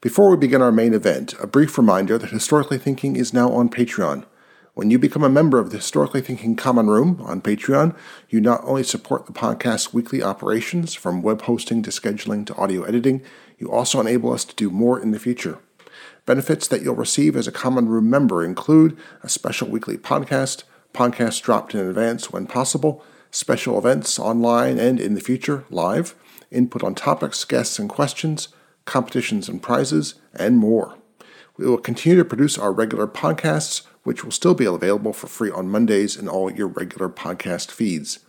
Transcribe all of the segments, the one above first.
Before we begin our main event, a brief reminder that Historically Thinking is now on Patreon. When you become a member of the Historically Thinking Common Room on Patreon, you not only support the podcast's weekly operations, from web hosting to scheduling to audio editing, you also enable us to do more in the future. Benefits that you'll receive as a Common Room member include a special weekly podcast, podcasts dropped in advance when possible, special events online and in the future live, input on topics, guests, and questions, competitions and prizes, and more. We will continue to produce our regular podcasts which will still be available for free on Mondays in all your regular podcast feeds.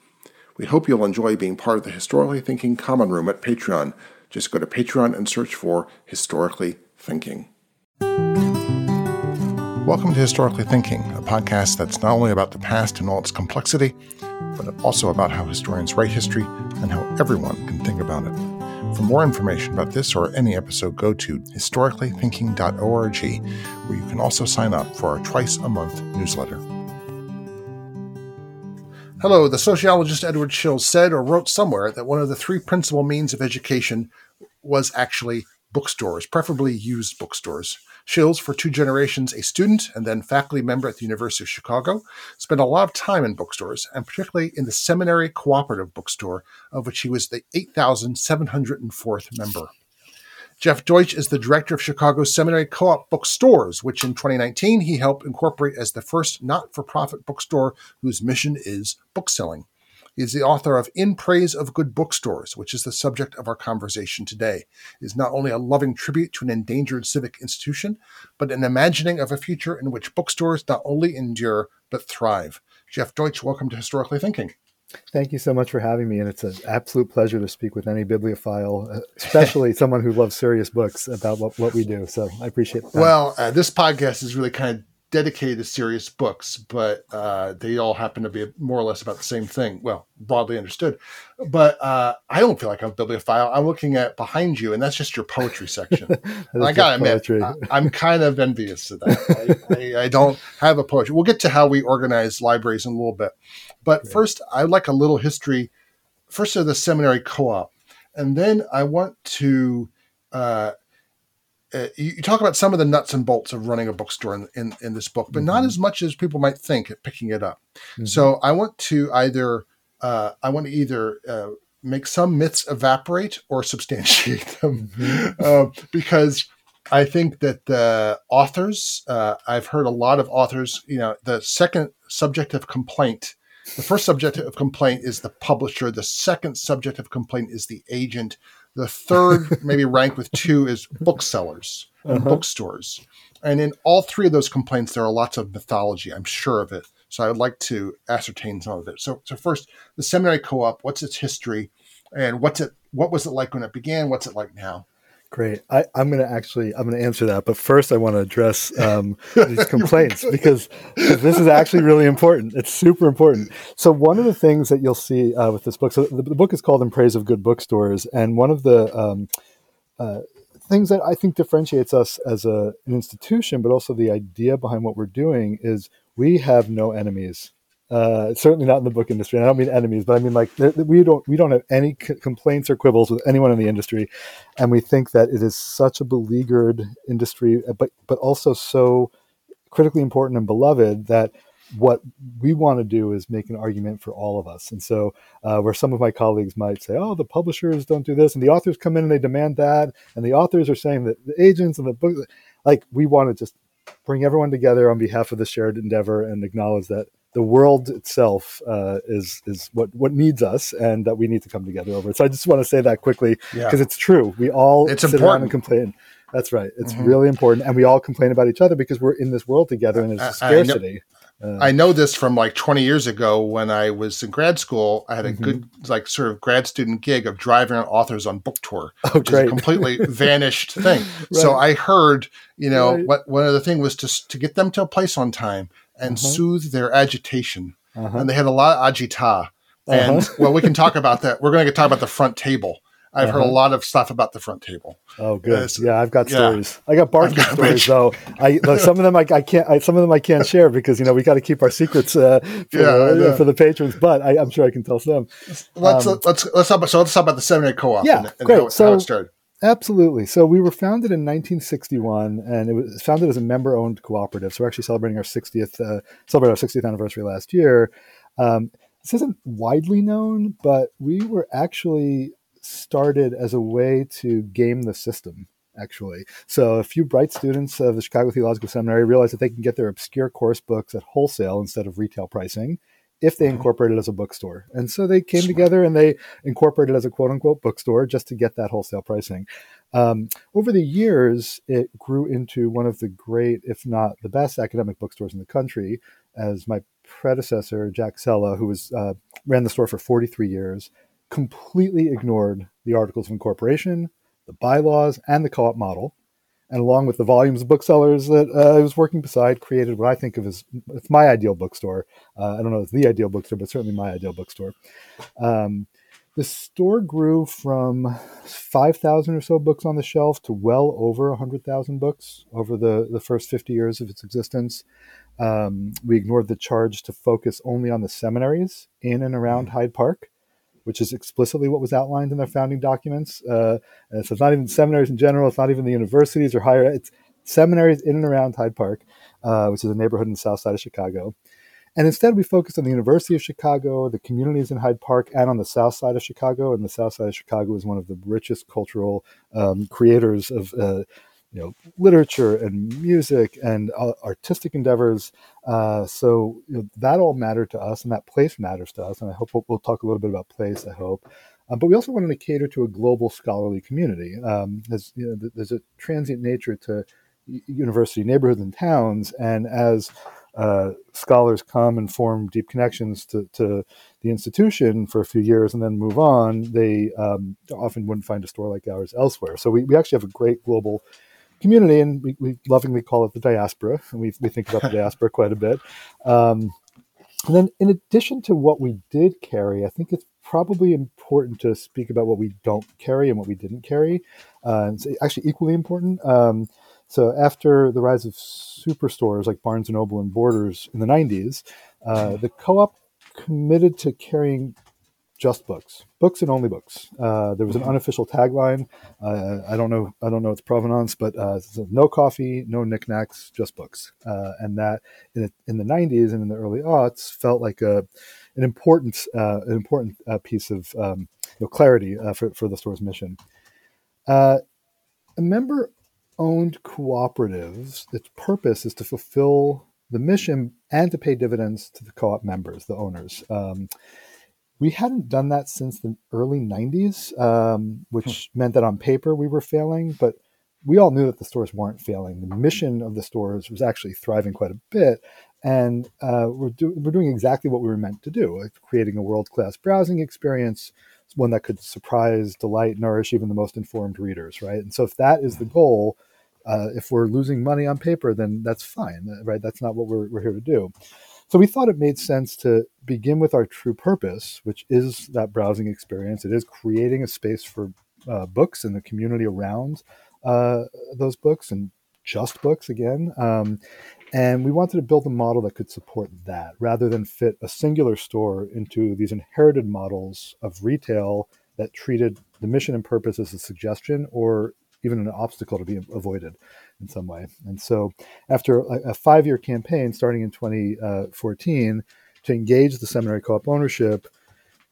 We hope you'll enjoy being part of the Historically Thinking Common Room at Patreon. Just go to Patreon and search for Historically Thinking. Welcome to Historically Thinking, a podcast that's not only about the past and all its complexity, but also about how historians write history and how everyone can think about it. For more information about this or any episode, go to historicallythinking.org, where you can also sign up for our twice a month newsletter. Hello, the sociologist Edward Shils said or wrote somewhere that one of the three principal means of education was actually bookstores, preferably used bookstores. Shils, for two generations a student and then faculty member at the University of Chicago, spent a lot of time in bookstores, and particularly in the Seminary Cooperative Bookstore, of which he was the 8,704th member. Jeff Deutsch is the director of Chicago's Seminary Co op Bookstores, which in 2019 he helped incorporate as the first not for profit bookstore whose mission is bookselling. Is the author of In Praise of Good Bookstores, which is the subject of our conversation today. It is not only a loving tribute to an endangered civic institution, but an imagining of a future in which bookstores not only endure, but thrive. Jeff Deutsch, welcome to Historically Thinking. Thank you so much for having me, and it's an absolute pleasure to speak with any bibliophile, uh, especially someone who loves serious books about what, what we do. So I appreciate it. Well, uh, this podcast is really kind of dedicated to serious books, but uh, they all happen to be more or less about the same thing. Well, broadly understood. But uh, I don't feel like I'm a bibliophile. I'm looking at behind you, and that's just your poetry section. I gotta admit, I, am kind of envious of that. I, I, I, don't have a poetry. We'll get to how we organize libraries in a little bit. But yeah. first, I'd like a little history. First of the seminary co-op, and then I want to uh, uh, you, you, talk about some of the nuts and bolts of running a bookstore in, in, in this book, but mm-hmm. not as much as people might think at picking it up. Mm-hmm. So I want to either uh, I want to either uh, make some myths evaporate or substantiate them, mm-hmm. Uh, because I think that the authors uh, I've heard a lot of authors. You know, the second subject of complaint. The first subject of complaint is the publisher. The second subject of complaint is the agent the third, maybe ranked with two, is booksellers and uh-huh. bookstores. And in all three of those complaints, there are lots of mythology. I'm sure of it. So I would like to ascertain some of it. So, so first, the seminary co-op. What's its history, and what's it? What was it like when it began? What's it like now? Great. I, am going to actually I'm going to answer that, but first I want to address um, these complaints because, this is actually really important. It's super important. So one of the things that you'll see uh, with this book, so the, the, book is called "In Praise of Good Bookstores," and one of the um, uh, things that I think differentiates us as a, an institution, but also the idea behind what we're doing, is we have no enemies. Uh, certainly not in the book industry. And I don't mean enemies, but I mean like we don't we don't have any c- complaints or quibbles with anyone in the industry, and we think that it is such a beleaguered industry, uh, but but also so critically important and beloved that what we want to do is make an argument for all of us. And so, uh, where some of my colleagues might say, "Oh, the publishers don't do this," and the authors come in and they demand that, and the authors are saying that the agents and the book, like we want to just bring everyone together on behalf of the shared endeavor and acknowledge that the world itself uh, is is what what needs us, and that we need to come together over it. So I just want to say that quickly because yeah. it's true. We all it's sit important. around and complain. That's right. It's mm-hmm. really important, and we all complain about each other because we're in this world together, and there's scarcity. I know, uh, I know, this from like 20 years ago when I was in grad school. I had a mm-hmm. good like sort of grad student gig of driving authors on book tour, oh, which great. is a completely vanished thing. right. So I heard, you know, right. what one of the thing was to to get them to a place on time and uh-huh. soothe their agitation. Uh-huh. And they had a lot of agita. And uh-huh. well, we can talk about that. We're going to talk about the front table. I've heard a lot of stuff about the front table. Oh, good. Uh, yeah, I've got yeah. stories. I got barking got stories though. I some of them I, I can't. I, some of them I can't share because you know we got to keep our secrets uh, for, yeah, yeah. for the patrons. But I, am sure I can tell some. Let's um, let's let's talk about so let's talk about the seminary co-op. Yeah, and, and great. How, so, how it started Absolutely. So we were founded in 1961, and it was founded as a member-owned cooperative. So we're actually celebrating our 60th, uh, our 60th anniversary last year. Um, this isn't widely known, but we were actually started as a way to game the system. Actually, so a few bright students of the Chicago Theological Seminary realized that they can get their obscure course books at wholesale instead of retail pricing if they mm-hmm. it as a bookstore. And so they came Smart. together and they incorporated as a quote unquote bookstore just to get that wholesale pricing. Um, over the years, it grew into one of the great, if not the best, academic bookstores in the country. As my predecessor, Jack Cella, who was uh, ran the store for 43 years, completely ignored the articles of incorporation, the bylaws, and the co-op model and along with the volumes of booksellers that uh, I was working beside, created what I think of as it's my ideal bookstore. Uh, I don't know if it's the ideal bookstore, but certainly my ideal bookstore. Um, the store grew from 5,000 or so books on the shelf to well over 100,000 books over the, the first 50 years of its existence. Um, we ignored the charge to focus only on the seminaries in and around mm. Hyde Park which is explicitly what was outlined in their founding documents. Uh, so it's not even seminaries in general. It's not even the universities or higher. It's seminaries in and around Hyde Park, uh, which is a neighborhood in the south side of Chicago. And instead, we focused on the University of Chicago, the communities in Hyde Park, and on the south side of Chicago. And the south side of Chicago is one of the richest cultural um, creators of uh, you know literature and music and uh, artistic endeavors. Uh, so you know, that all mattered to us, and that place matters to us. And I hope we'll, we'll talk a little bit about place. I hope. Uh, but we also wanted to cater to a global scholarly community. Um, as, you know, there's a transient nature to university neighborhoods and towns, and as uh, scholars come and form deep connections to, to, the institution for a few years and then move on, they um, often wouldn't find a store like ours elsewhere. So we, we actually have a great global community, and we, we lovingly call it the diaspora, and we, we think about the diaspora quite a bit. Um, and then, in addition to what we did carry, I think it's probably important to speak about what we don't carry and what we didn't carry. Uh, it's actually equally important. Um, so, after the rise of superstores like Barnes and Noble and Borders in the 90s, uh, the co op committed to carrying just books, books and only books. Uh, there was an unofficial tagline. Uh, I don't know, I don't know its provenance, but uh, no coffee, no knickknacks, just books. Uh, and that in the, in the, 90s and in the early aughts felt like a an important uh, an important uh, piece of um, you know, clarity for for the store's mission. a member owned cooperatives, its purpose is to fulfill the mission and to pay dividends to the co-op members, the owners. Um, we hadn't done that since the early 90s, um, which hmm. meant that on paper we were failing, but we all knew that the stores weren't failing. The mission of the stores was actually thriving quite a bit. And uh, we're, do- we're doing exactly what we were meant to do, like creating a world class browsing experience, one that could surprise, delight, nourish even the most informed readers, right? And so, if that is the goal, uh, if we're losing money on paper, then that's fine, right? That's not what we're, we're here to do. So we thought it made sense to begin with our true purpose, which is that browsing experience. It is creating a space for uh, books and the community around uh, those books and just books again. Um, and we wanted to build a model that could support that rather than fit a singular store into these inherited models of retail that treated the mission and purpose as a suggestion or even an obstacle to be avoided in some way. And so, after a, a five year campaign starting in 2014 to engage the seminary co op ownership,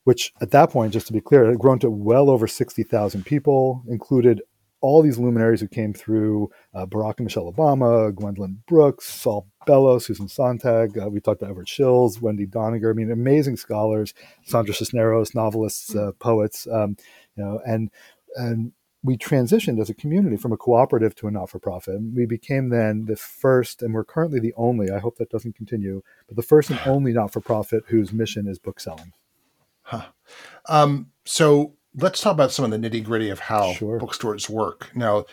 which at that point, just to be clear, had grown to well over 60,000 people, included all these luminaries who came through uh, Barack and Michelle Obama, Gwendolyn Brooks, Saul Bellow, Susan Sontag. Uh, we talked about Edward Shils, Wendy Doniger. I mean, amazing scholars, Sandra Cisneros, novelists, uh, poets, um, you know, and and we transitioned as a community from a cooperative to a not-for-profit. We became then the first, and we're currently the only. I hope that doesn't continue, but the first and only not-for-profit whose mission is book selling. Huh. Um, so let's talk about some of the nitty-gritty of how sure. bookstores work. Now,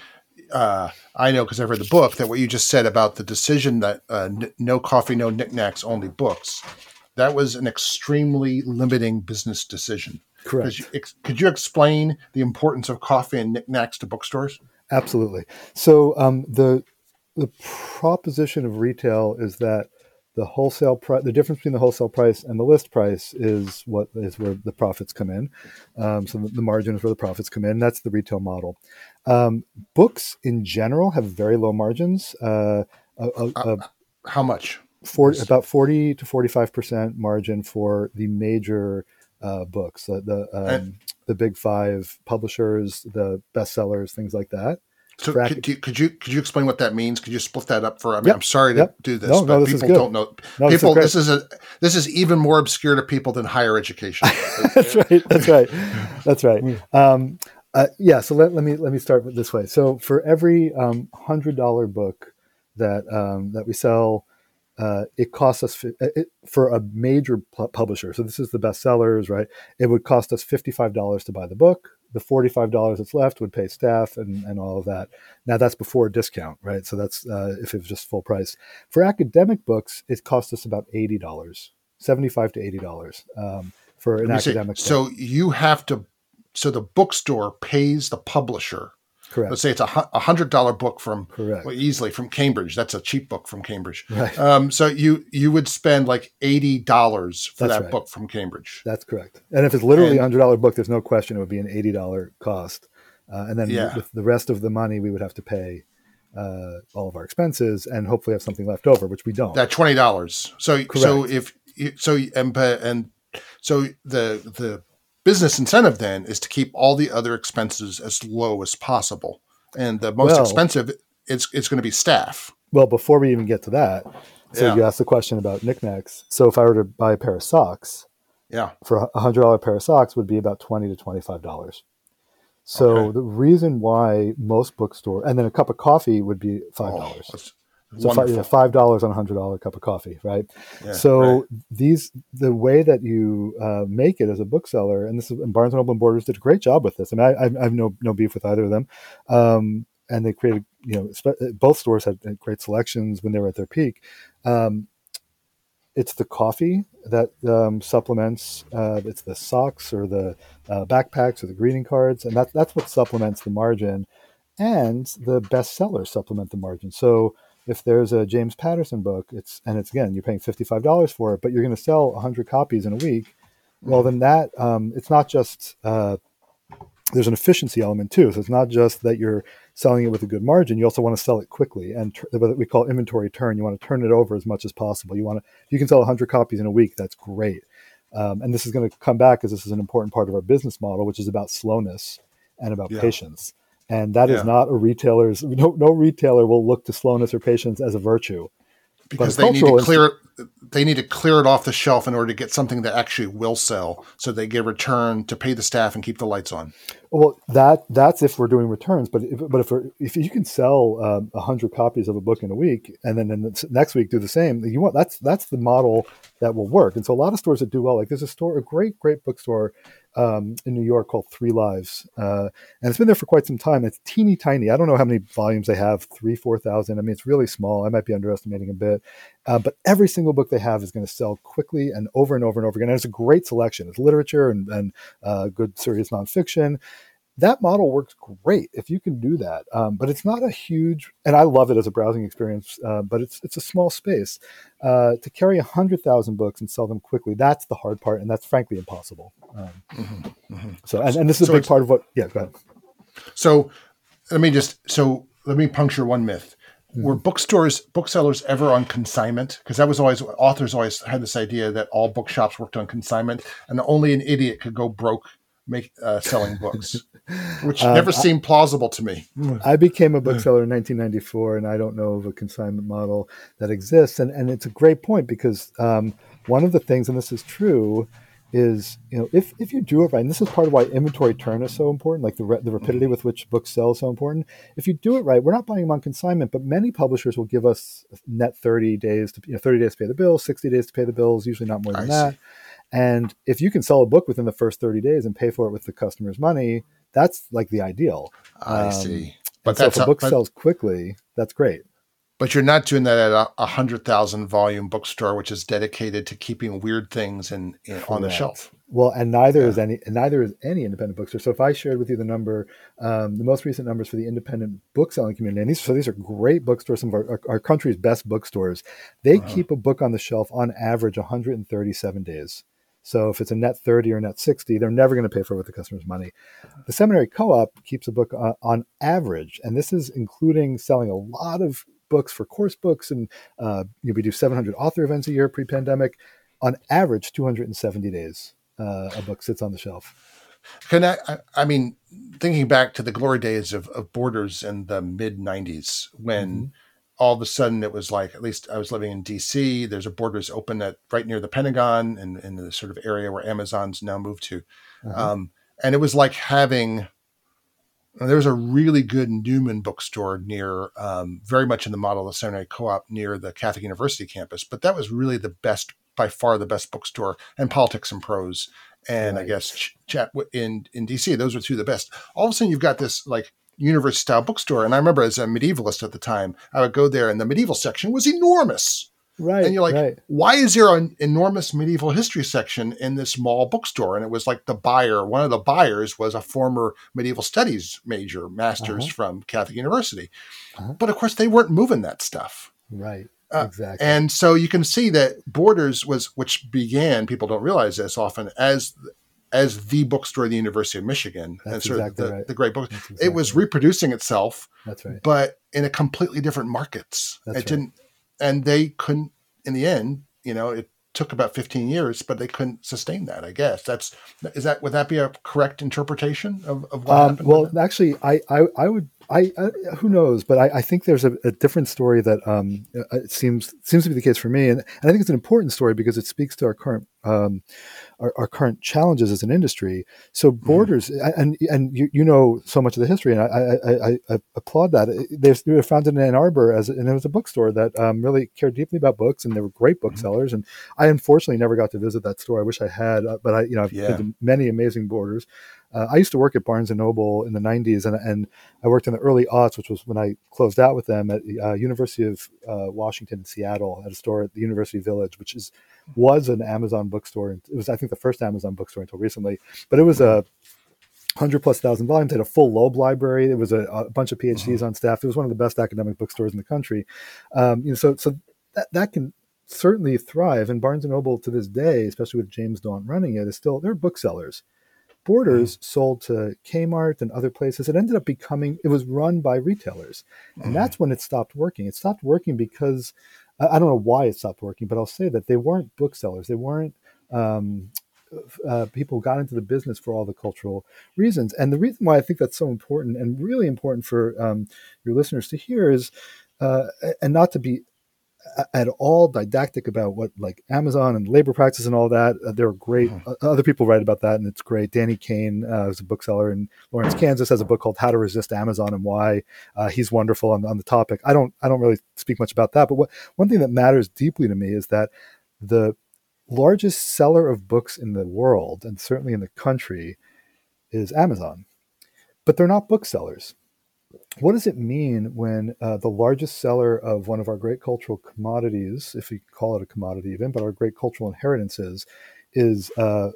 uh, I know because I've read the book that what you just said about the decision that uh, n- no coffee, no knickknacks, only books. That was an extremely limiting business decision. Correct. Could you, could you explain the importance of coffee and knickknacks to bookstores? Absolutely. So um, the the proposition of retail is that the wholesale price, the difference between the wholesale price and the list price is what is where the profits come in. Um, so the, margin is where the profits come in. That's the retail model. Um, books in general have very low margins. Uh, a, a, uh, how much? 40, about 40 to 45% margin for the major uh, books, the, the, um, the big five publishers, the bestsellers, things like that. So could you, could you could you explain what that means? Could you split that up for? I mean, yep. I'm sorry to yep. do this, no, but no, this people don't know. No, people, this is, this is a this is even more obscure to people than higher education. that's right. That's right. That's right. Um, uh, yeah. So let, let me let me start this way. So for every um, hundred dollar book that um, that we sell, uh, it costs us uh, it, for a major publisher. So this is the bestsellers, right? It would cost us fifty five dollars to buy the book the $45 that's left would pay staff and, and all of that. Now that's before a discount, right? So that's uh, if it was just full price. For academic books, it costs us about $80, 75 to $80 um, for an academic So you have to, so the bookstore pays the publisher Correct. Let's say it's a hundred dollar book from Correct. Well, easily from Cambridge. That's a cheap book from Cambridge. Right. Um, so you you would spend like eighty dollars for That's that right. book from Cambridge. That's correct. And if it's literally a hundred dollar book, there's no question it would be an eighty dollar cost. Uh, and then yeah. with the rest of the money, we would have to pay uh, all of our expenses and hopefully have something left over, which we don't. That twenty dollars. So correct. so if so and and so the the business incentive then is to keep all the other expenses as low as possible. And the most well, expensive it's it's going to be staff. Well, before we even get to that, so yeah. you asked the question about knickknacks. So if I were to buy a pair of socks, yeah, for a hundred dollar pair of socks would be about twenty to twenty five dollars. So okay. the reason why most bookstore and then a cup of coffee would be five oh, dollars. Oh, so five dollars on a hundred dollar cup of coffee, right? Yeah, so right. these the way that you uh, make it as a bookseller, and this is and Barnes and Noble and Borders did a great job with this. I mean, I, I have no no beef with either of them, um, and they created you know spe- both stores had, had, great selections when they were at their peak. Um, it's the coffee that um, supplements. Uh, it's the socks or the uh, backpacks or the greeting cards, and that's that's what supplements the margin, and the bestsellers supplement the margin. So if there's a James Patterson book, it's and it's again you're paying fifty five dollars for it, but you're going to sell hundred copies in a week. Well, then that um, it's not just uh, there's an efficiency element too. So it's not just that you're selling it with a good margin. You also want to sell it quickly, and tr- what we call inventory turn. You want to turn it over as much as possible. You want to you can sell hundred copies in a week. That's great. Um, and this is going to come back because this is an important part of our business model, which is about slowness and about yeah. patience and that yeah. is not a retailer's no, no retailer will look to slowness or patience as a virtue. Because they need to clear it they need to clear it off the shelf in order to get something that actually will sell so they get a return to pay the staff and keep the lights on. Well that that's if we're doing returns but if, but if if you can sell um, a um, hundred copies of a book in a week and then in the next week do the same you want that's that's the model that will work. And so a lot of stores that do well like there's a store a great great bookstore um, in New York called Three Lives, uh, and it's been there for quite some time. It's teeny tiny. I don't know how many volumes they have three, four thousand. I mean, it's really small. I might be underestimating a bit, uh, but every single book they have is going to sell quickly and over and over and over again. And it's a great selection. It's literature and, and uh, good serious nonfiction that model works great if you can do that. Um, but it's not a huge, and I love it as a browsing experience. Uh, but it's it's a small space uh, to carry a hundred thousand books and sell them quickly. That's the hard part, and that's frankly impossible. Um, mm-hmm, mm-hmm. So, and, and, this is so a big part of what. Yeah, go ahead. So, let me just so let me puncture one myth. Mm-hmm. Were bookstores, booksellers ever on consignment? Because that was always authors always had this idea that all bookshops worked on consignment, and only an idiot could go broke make uh, selling books, which um, never seemed plausible to me. I became a bookseller in 1994, and I don't know of a consignment model that exists. And and it's a great point because um, one of the things, and this is true, is you know if if you do it right, and this is part of why inventory turn is so important, like the re- the rapidity with which books sell is so important. If you do it right, we're not buying them on consignment, but many publishers will give us net 30 days to you know 30 days to pay the bills, 60 days to pay the bills, usually not more than I that. See. And if you can sell a book within the first 30 days and pay for it with the customer's money, that's like the ideal. I um, see. But so if a book but, sells quickly, that's great. But you're not doing that at a, a hundred thousand volume bookstore, which is dedicated to keeping weird things in, in on the shelf. Well, and neither yeah. is any, and neither is any independent bookstore. So if I shared with you the number, um, the most recent numbers for the independent book selling community, and these so these are great bookstores, some of our, our, our country's best bookstores. They uh-huh. keep a book on the shelf on average 137 days. So if it's a net 30 or net 60, they're never going to pay for it with the customer's money. The seminary co-op keeps a book uh, on average, and this is including selling a lot of books for course books, and uh, we do 700 author events a year pre-pandemic. On average, 270 days uh, a book sits on the shelf. Can I, I mean, thinking back to the glory days of, of Borders in the mid 90s, when mm-hmm. All of a sudden it was like, at least I was living in DC, there's a Borders open at right near the Pentagon and in the sort of area where Amazon's now moved to. Uh-huh. Um, and it was like having, there was a really good Newman bookstore near, um, very much in the model of the Seminary Co-op near the Catholic University campus, but that was really the best by far the best bookstore, and Politics and Prose, and right. I guess Ch- Chat in in DC. Those were two of the best. All of a sudden, you've got this like university style bookstore, and I remember as a medievalist at the time, I would go there, and the medieval section was enormous. Right. And you're like, right. why is there an enormous medieval history section in this small bookstore? And it was like the buyer, one of the buyers was a former medieval studies major, master's uh-huh. from Catholic University. Uh-huh. But of course, they weren't moving that stuff. Right. Uh, exactly. And so you can see that Borders was, which began, people don't realize this often, as as the bookstore of the University of Michigan. That's and exactly the, right. the great book. Exactly it was reproducing itself. That's right. But in a completely different markets. That's it right. didn't, and they couldn't. In the end, you know, it took about 15 years, but they couldn't sustain that. I guess that's is that would that be a correct interpretation of, of what um, happened? Well, actually, I, I I would I, I, who knows, but I, I think there's a, a, different story that um, it seems seems to be the case for me, and, and, I think it's an important story because it speaks to our current um, our, our, current challenges as an industry. So mm-hmm. borders, mm. and and you, you know so much of the history, and I, I, I applaud that. They were founded in Ann Arbor as, and it was a bookstore that um, really cared deeply about books, and they were great mm-hmm. booksellers. Mm. And I unfortunately never got to visit that store. I wish I had, uh, but I you know I've yeah. been to many amazing borders. Uh, I used to work at Barnes and Noble in the '90s, and, and I worked in the early aughts, which was when I closed out with them at the uh, University of uh, Washington in Seattle, at a store at the University Village, which is was an Amazon bookstore. It was, I think, the first Amazon bookstore until recently, but it was a hundred plus thousand volumes. It had a full Loeb library. It was a, a bunch of PhDs mm-hmm. on staff. It was one of the best academic bookstores in the country. Um, you know, so so that that can certainly thrive. And Barnes and Noble to this day, especially with James Daunt running it, is still they're booksellers. Borders mm. sold to Kmart and other places. It ended up becoming, it was run by retailers. And mm. that's when it stopped working. It stopped working because I don't know why it stopped working, but I'll say that they weren't booksellers. They weren't um, uh, people got into the business for all the cultural reasons. And the reason why I think that's so important and really important for um, your listeners to hear is, uh, and not to be at all didactic about what like Amazon and labor practice and all that. Uh, there are great mm-hmm. uh, other people write about that, and it's great. Danny Caine, uh, who's a bookseller in Lawrence, Kansas, has a book called "How to Resist Amazon and Why." Uh, he's wonderful on, on the topic. I don't I don't really speak much about that, but what one thing that matters deeply to me is that the largest seller of books in the world, and certainly in the country, is Amazon. But they're not booksellers what does it mean when uh, the largest seller of one of our great cultural commodities, if we call it a commodity even, but our great cultural inheritances, is uh,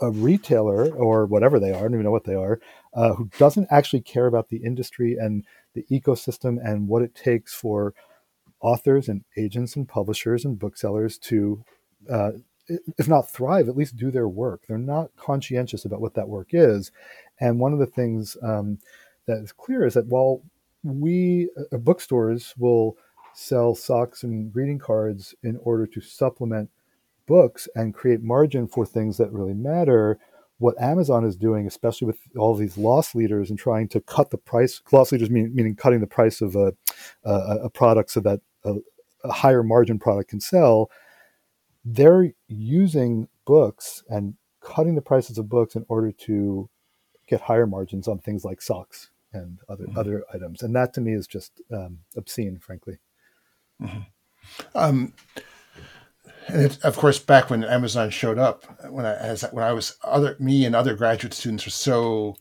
a retailer or whatever they are, I don't even know what they are, uh, who doesn't actually care about the industry and the ecosystem and what it takes for authors and agents and publishers and booksellers to, uh, if not thrive, at least do their work. They're not conscientious about what that work is. And one of the things, um, that is clear is that while we uh, bookstores will sell socks and greeting cards in order to supplement books and create margin for things that really matter what amazon is doing especially with all these loss leaders and trying to cut the price loss leaders mean, meaning cutting the price of a, a, a product so that a, a higher margin product can sell they're using books and cutting the prices of books in order to get higher margins on things like socks and other mm-hmm. other items, and that to me is just um, obscene, frankly. Mm-hmm. Um, and it, of course, back when Amazon showed up, when I as when I was other me and other graduate students were so,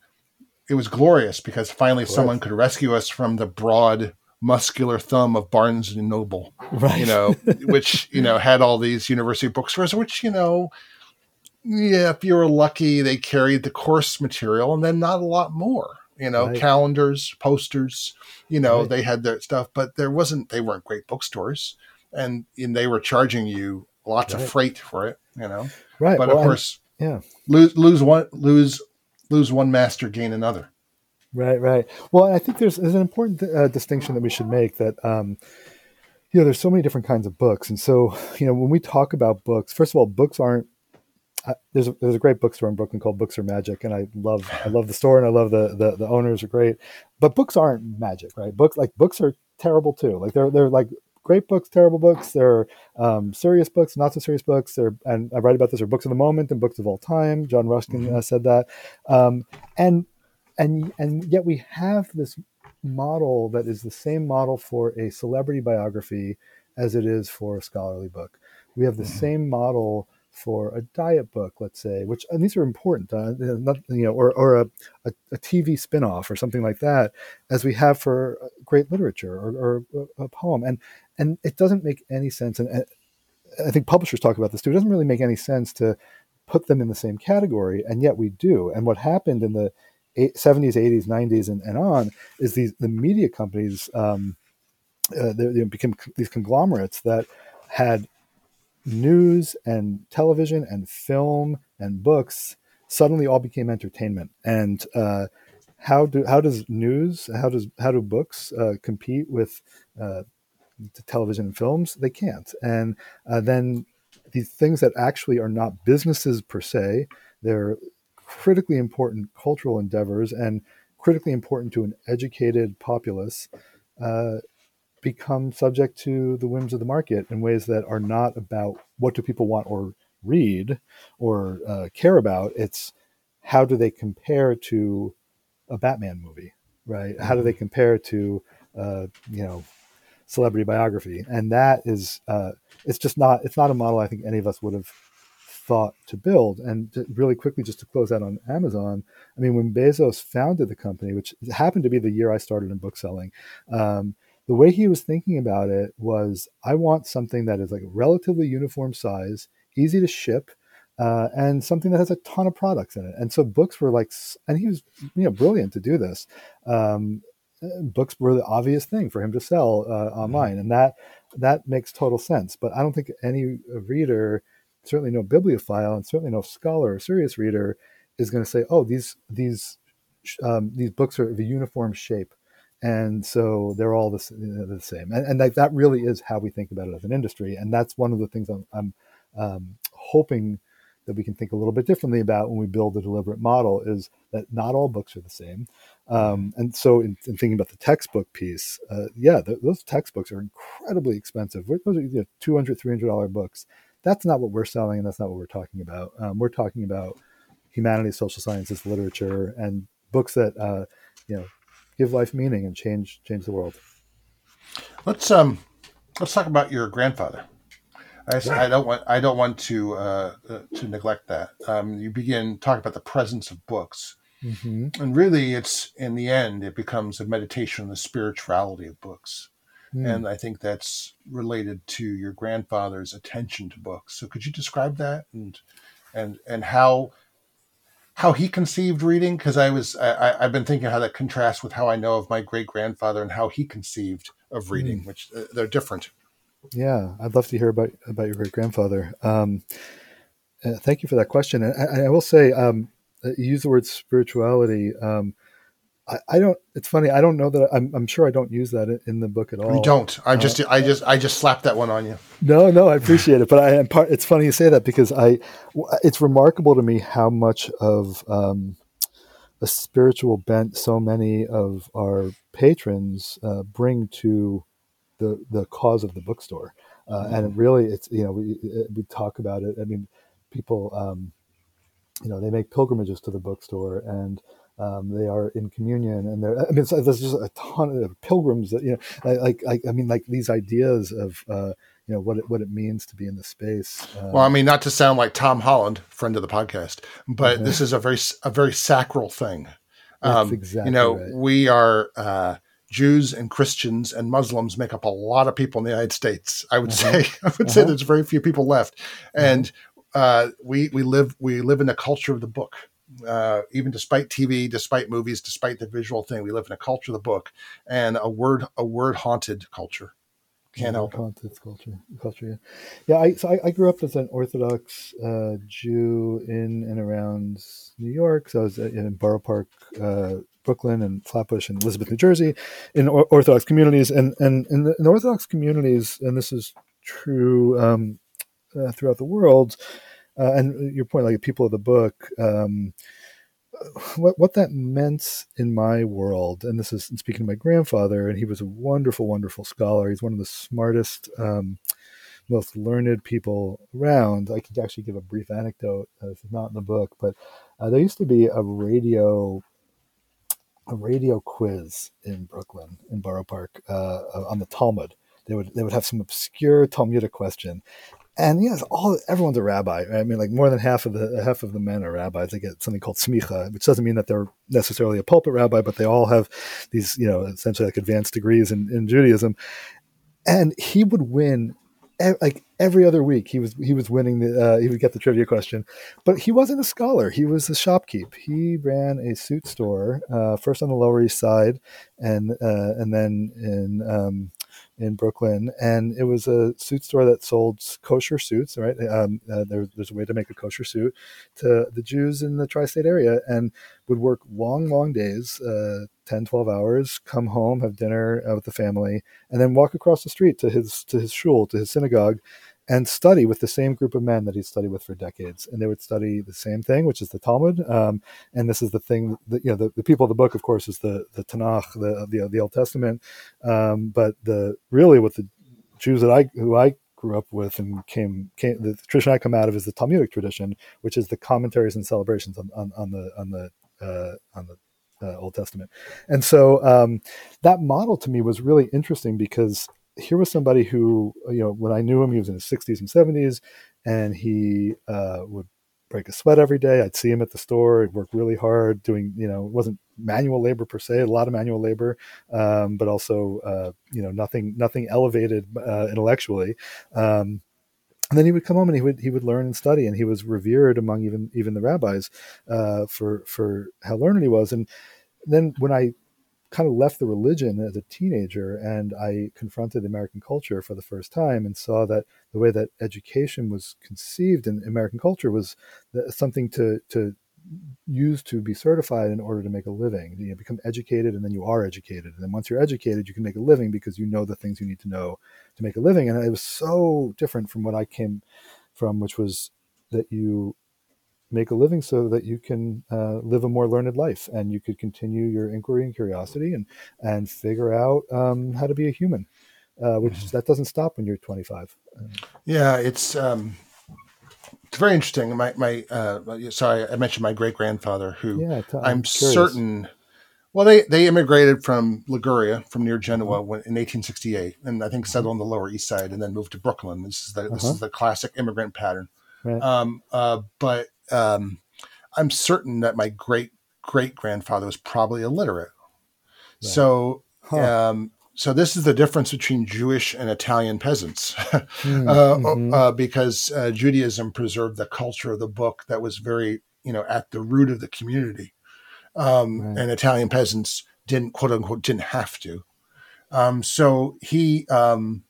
it was glorious because finally someone could rescue us from the broad muscular thumb of Barnes and Noble, right? You know, which you know had all these university bookstores, which you know yeah, if you were lucky, they carried the course material and then not a lot more. You know, right. calendars, posters. You know, right. they had their stuff, but there wasn't. They weren't great bookstores, and, and they were charging you lots right. of freight for it. You know, right? But well, of course, yeah, lose lose one lose lose one master, gain another. Right, right. Well, I think there's there's an important uh, distinction that we should make that um, you know there's so many different kinds of books, and so you know when we talk about books, first of all, books aren't. There's a, there's a great bookstore in Brooklyn called Books Are Magic, and I love I love the store and I love the, the the owners are great, but books aren't magic, right? Books like books are terrible too. Like they're they're like great books, terrible books. They're um, serious books, not so serious books. They're, and I write about this, are books of the moment and books of all time. John Ruskin mm-hmm. uh, said that. Um, and and and yet we have this model that is the same model for a celebrity biography as it is for a scholarly book. We have the mm-hmm. same model for a diet book, let's say, which and these are important, uh, not, you know, or, or a, a, a TV spinoff or something like that, as we have for great literature or, or a poem, and and it doesn't make any sense. And, and I think publishers talk about this too. It doesn't really make any sense to put them in the same category, and yet we do. And what happened in the 70s, 80s, 90s, and, and on is these the media companies um, uh, they, they, became these conglomerates that had news and television and film and books suddenly all became entertainment. And uh, how do how does news how does how do books uh, compete with uh, television and films? They can't. And uh, then these things that actually are not businesses per se, they're critically important cultural endeavors and critically important to an educated populace uh, become subject to the whims of the market in ways that are not about what do people want or read or uh, care about. It's how do they compare to a Batman movie, right? How do they mm-hmm. compare to, uh, you know, celebrity biography? And that is, uh, it's just not, it's not a model I think any of us would have thought to build. And to really quickly, just to close out on Amazon, I mean, when Bezos founded the company, which happened to be the year I started in bookselling, um, the way he was thinking about it was I want something that is like relatively uniform size, easy to ship, uh, and something that has a ton of products in it. And so books were like, and he was you know brilliant to do this. Um, uh, books were the obvious thing for him to sell uh, mm-hmm. online, and that that makes total sense. But I don't think any reader certainly no bibliophile and certainly no scholar or serious reader is going to say, "Oh, these these um, these books are of a uniform shape, and so they're all the, you know, the same." And, and that, that really is how we think about it as an industry, and that's one of the things I'm, I'm um, hoping that we can think a little bit differently about when we build a deliberate model is that not all books are the same. Um, and so, in, in, thinking about the textbook piece, uh, yeah, the, those textbooks are incredibly expensive. Those are you know, $200, $300 books that's not what we're selling and that's not what we're talking about. Um, we're talking about humanities, social sciences, literature, and books that uh, you know give life meaning and change change the world. Let's um let's talk about your grandfather. I, yeah. I don't want I don't want to uh, uh, to neglect that. Um, you begin talking about the presence of books, mm-hmm. and really, it's in the end it becomes a meditation on the spirituality of books. Mm. And I think that's related to your grandfather's attention to books. So could you describe that and and and how how he conceived reading? Because I was I, I've been thinking how that contrasts with how I know of my great grandfather and how he conceived of reading, mm. which uh, they're different. Yeah, I'd love to hear about about your great grandfather. Um, uh, thank you for that question. And I, I will say, um, uh, you use the word spirituality. Um, I, I, don't. It's funny. I don't know that. I'm, I'm sure I don't use that in, the book at all. You don't. I just. Uh, I just. I just slapped that one on you. No, no. I appreciate it, but I. Am part, it's funny you say that because I. It's remarkable to me how much of um, a spiritual bent so many of our patrons uh, bring to the the cause of the bookstore, uh, mm-hmm. and it really, it's you know we we talk about it. I mean, people. Um, you know, they make pilgrimages to the bookstore and um, they are in communion, and there. I mean, there's just a ton of pilgrims that you know, like, like I mean, like these ideas of uh, you know what it, what it means to be in the space. Um, well, I mean, not to sound like Tom Holland, friend of the podcast, but mm-hmm. this is a very a very sacral thing. Um, exactly you know, right. we are. Uh, Jews and Christians and Muslims make up a lot of people in the United States. I would uh-huh. say I would uh-huh. say there's very few people left, and uh, we we live we live in the culture of the book. Uh, even despite TV, despite movies, despite the visual thing, we live in a culture of the book and a word a word haunted culture. Can't help it. haunted culture. Culture, yeah. Yeah, I so I, I grew up as an Orthodox uh, Jew in and around New York. So I was in Borough Park, uh, Brooklyn, and Flatbush, and Elizabeth, New Jersey, in or- Orthodox communities. And and in the, in the Orthodox communities, and this is true um, uh, throughout the world. Uh, and your point, like people of the book, um, what what that meant in my world, and this is speaking to my grandfather, and he was a wonderful, wonderful scholar. He's one of the smartest, um, most learned people around. I could actually give a brief anecdote. Uh, this is not in the book, but uh, there used to be a radio a radio quiz in Brooklyn in Borough Park uh, on the Talmud. They would they would have some obscure Talmudic question, and yes, all everyone's a rabbi. Right? I mean, like more than half of the half of the men are rabbis. They get something called smicha, which doesn't mean that they're necessarily a pulpit rabbi, but they all have these, you know, essentially like advanced degrees in, in Judaism. And he would win like every other week. He was he was winning the uh, he would get the trivia question, but he wasn't a scholar. He was a shopkeep. He ran a suit store uh, first on the Lower East Side, and uh, and then in um, in Brooklyn, and it was a suit store that sold kosher suits. Right, um, uh, there, there's a way to make a kosher suit to the Jews in the tri-state area, and would work long, long days, uh, 10, 12 hours, come home, have dinner uh, with the family, and then walk across the street to his to his shul, to his synagogue, and study with the same group of men that he'd studied with for decades. And they would study the same thing, which is the Talmud. Um, and this is the thing that, you know, the, the people of the book, of course, is the, the Tanakh, the, the, the Old Testament. Um, but the, really what the Jews that I, who I grew up with and came, came, the tradition I come out of is the Talmudic tradition, which is the commentaries and celebrations on, on, on the, on the, uh, on the, uh, Old Testament. And so um, that model to me was really interesting because here was somebody who, you know, when I knew him, he was in his 60s and 70s, and he uh, would break a sweat every day. I'd see him at the store. He'd work really hard doing, you know, it wasn't manual labor per se, a lot of manual labor, um, but also, uh, you know, nothing, nothing elevated uh, intellectually. Um, and then he would come home and he would he would learn and study, and he was revered among even even the rabbis uh, for for how learned he was. And then when I kind of left the religion as a teenager and I confronted American culture for the first time and saw that the way that education was conceived in American culture was uh, something to to use to be certified in order to make a living. You become educated and then you are educated. And then once you're educated, you can make a living because you know the things you need to know to make a living. And it was so different from what I came from, which was that you make a living so that you can uh, live a more learned life and you could continue your inquiry and curiosity and and figure out um, how to be a human uh, which mm-hmm. that doesn't stop when you're 25 yeah it's um it's very interesting my my uh sorry i mentioned my great grandfather who yeah, i'm, I'm certain well, they, they immigrated from Liguria, from near Genoa, mm-hmm. when, in 1868, and I think settled on the Lower East Side, and then moved to Brooklyn. This is the uh-huh. this is the classic immigrant pattern. Right. Um, uh, but um, I'm certain that my great great grandfather was probably illiterate. Right. So, huh. um, so this is the difference between Jewish and Italian peasants, mm, uh, mm-hmm. uh, because uh, Judaism preserved the culture of the book that was very, you know, at the root of the community, um, right. and Italian peasants didn't quote unquote didn't have to. Um, so he um,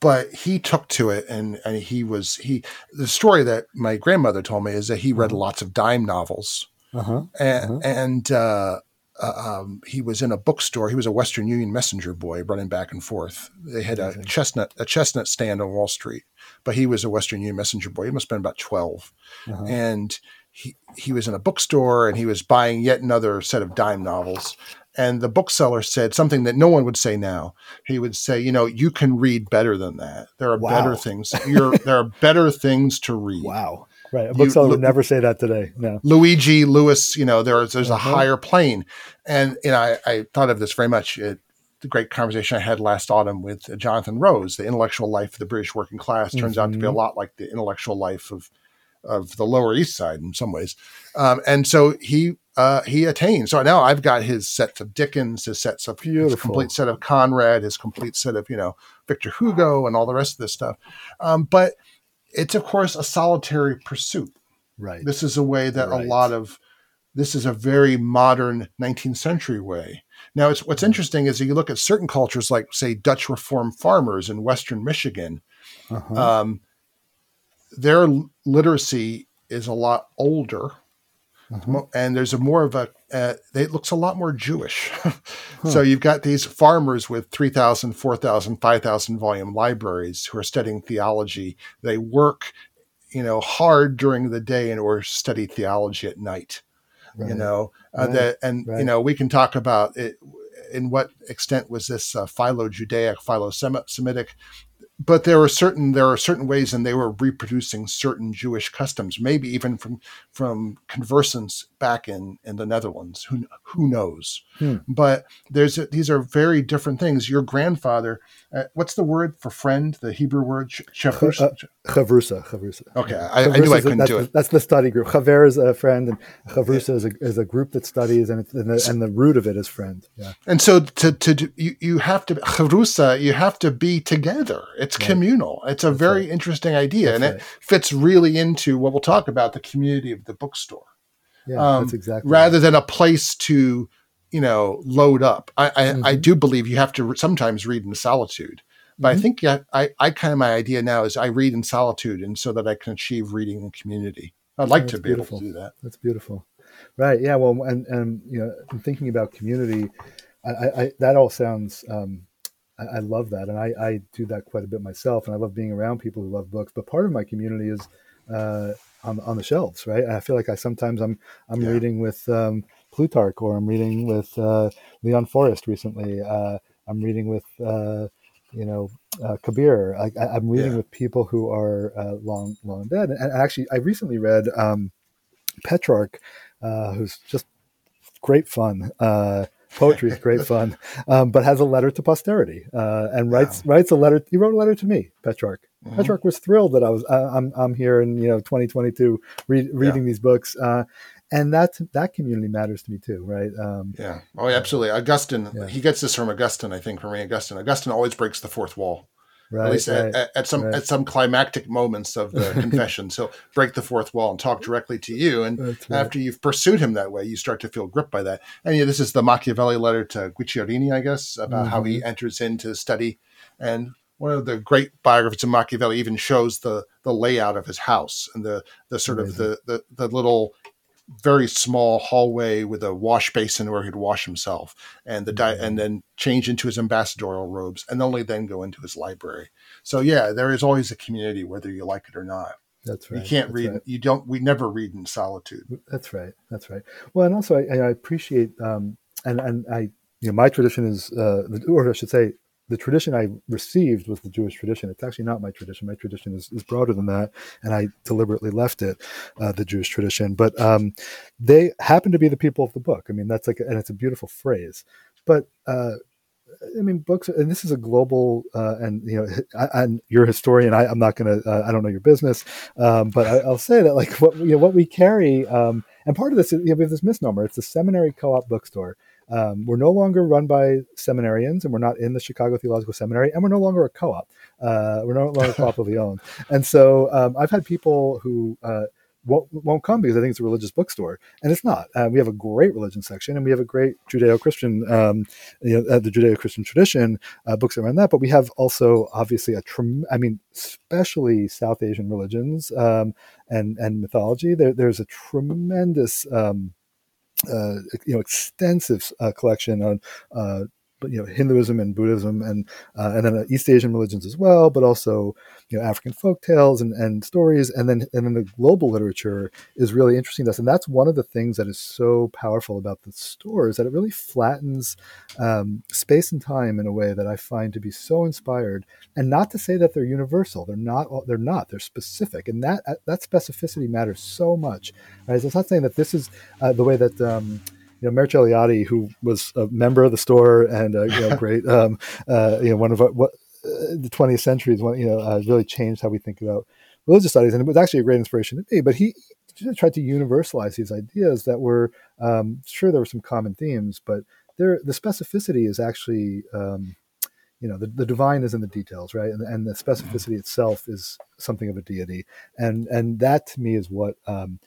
but he took to it and, and he was he the story that my grandmother told me is that he read uh-huh. lots of dime novels uh-huh. and, uh-huh. and uh, uh, um, he was in a bookstore. He was a Western Union messenger boy, running back and forth. They had a chestnut a chestnut stand on Wall Street, but he was a Western Union messenger boy. He must have been about 12 uh-huh. and he he was in a bookstore and he was buying yet another set of dime novels and the bookseller said something that no one would say now. He would say, "You know, you can read better than that. There are wow. better things. You're, there are better things to read." Wow. Right. A bookseller you, would never say that today. No. Luigi Lewis, you know, there's there's uh-huh. a higher plane, and you know, I, I thought of this very much. It, the great conversation I had last autumn with Jonathan Rose, the intellectual life of the British working class, turns mm-hmm. out to be a mm-hmm. lot like the intellectual life of of the Lower East Side in some ways. Um, and so he uh, he attained. So now I've got his sets of Dickens, his sets of Beautiful. his complete set of Conrad, his complete set of you know Victor Hugo, and all the rest of this stuff. Um, but it's of course a solitary pursuit. Right. This is a way that Right. a lot of this is a very modern 19th century way. Now, it's what's interesting is you look at certain cultures, like say Dutch Reformed farmers in Western Michigan. Uh-huh. Um, their literacy is a lot older, Uh-huh. and there's a more of a. Uh, it looks a lot more Jewish. So you've got these farmers with 3,000, 4,000, 5,000 volume libraries who are studying theology. They work, you know, hard during the day in order to study theology at night you know uh, Right, that and you know we can talk about it in what extent was this uh, philo-judaic philo-semitic but there were certain there are certain ways and they were reproducing certain jewish customs maybe even from from conversants back in in the netherlands who who knows Hmm. but there's a, these are very different things your grandfather uh, what's the word for friend the hebrew word Sh- shafus? Uh, Chavrusa, chavrusa. okay I, I knew i couldn't that's do the, it That's the study group. Chaver is a friend, and chavrusa is, a, is a group that studies, and, it's, and, the, and the root of it is friend. Yeah, And so to to do, you you have to charusa, you have to be together. It's Right. communal. It's a That's very right. interesting idea, That's and it fits really into what we'll talk about the community of the bookstore, yeah, Um, that's exactly rather than a place to you know load up. I I, I Mhm. do believe you have to sometimes read in solitude. But I Mhm. think yeah, I, I kind of my idea now is I read in solitude, and so that I can achieve reading in community. I'd like That's to be beautiful. able to do that. That's beautiful, right? Yeah. Well, and and you know, in thinking about community, I, I, I that all sounds. Um, I, I love that, and I, I do that quite a bit myself, and I love being around people who love books. But part of my community is uh, on on the shelves, right? I feel like I sometimes I'm I'm Yeah. reading with um, Plutarch, or I'm reading with uh, Leon Forrest recently. Uh, I'm reading with. Uh, you know, uh, Kabir. I, I'm reading Yeah. with people who are uh, long, long dead. And actually, I recently read um, Petrarch, uh, who's just great fun. Poetry is great fun, um, but has a letter to posterity uh, and writes writes a letter. He wrote a letter to me, Petrarch. Mhm. Petrarch was thrilled that I was uh, I'm I'm here in you know 2022 read, reading these books, uh, and that that community matters to me too, right? Um, Yeah. Oh, absolutely. Augustine, Yeah. he gets this from Augustine, I think, from Augustine. Augustine always breaks the fourth wall. Right, at least at- right. at, at some right. at some climactic moments of the confession. So break the fourth wall and talk directly to you. And after you've pursued him that way, you start to feel gripped by that. And yeah, this is the Machiavelli letter to Guicciardini, I guess, about how Mm-hmm. he enters into study. And one of the great biographies of Machiavelli even shows the the layout of his house and the the sort of the, the the little very small hallway with a wash basin where he'd wash himself and the di- Mm-hmm. and then change into his ambassadorial robes and only then go into his library so yeah there is always a community whether you like it or not That's right. you can't That's read right. you don't we never read in solitude That's right. That's right. Well, and also I, I appreciate, um, and and I, you know, my tradition is, uh, or I should say, the tradition I received was the Jewish tradition. It's actually not my tradition. My tradition is, is broader than that, and I deliberately left it, uh, the Jewish tradition. But um, they happen to be the people of the book. I mean, that's like, and it's a beautiful phrase. But uh, I mean, books, and this is a global, uh, and you know, I, and you're a historian. I, I'm not going to, uh, I don't know your business, um, but I, I'll say that like what you know, what we carry, um, and part of this is you know, we have this misnomer. It's the seminary co-op bookstore. Um, we're no longer run by seminarians, and we're not in the Chicago Theological Seminary, and we're no longer a co-op. Uh, we're no longer cooperatively owned, and so um, I've had people who. Uh, won't, won't come because I think it's a religious bookstore, and it's not. Uh, we have a great religion section, and we have a great Judeo-Christian, um, you know, uh, the Judeo-Christian tradition, uh, books around that. But we have also obviously a, trem- I mean, especially South Asian religions um, and and mythology. There, there's a tremendous, um, you know, extensive uh, collection on. But, you know Hinduism and Buddhism and uh, and then uh, East Asian religions as well, but also you know African folk tales and, and stories, and then and then the global literature is really interesting to us, and that's one of the things that is so powerful about the store is that it really flattens um, space and time in a way that I find to be so inspired. And not to say that they're universal; they're not. They're not. They're specific, and that that specificity matters so much. Right? So it's not saying that this is uh, the way that. Um, you know, Mircea Eliade, who was a member of the store and uh, you know, great, um, uh, you know, one of our, what uh, the 20th century is one, you know, uh, really changed how we think about religious studies, and it was actually a great inspiration to me. But he tried to universalize these ideas that were um, sure there were some common themes, but there the specificity is actually. Um, you know the, the divine is in the details right and, and the specificity itself is something of a deity and and that to me is what um,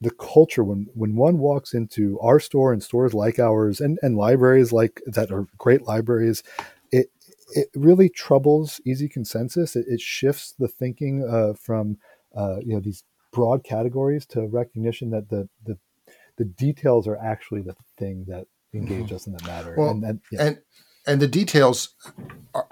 the culture when when one walks into our store and stores like ours and and libraries like that are great libraries it it really troubles easy consensus it, it shifts the thinking uh, from uh, you know these broad categories to recognition that the the the details are actually the thing that engage mm-hmm. us in the matter well, and, and, yeah. and and the details are,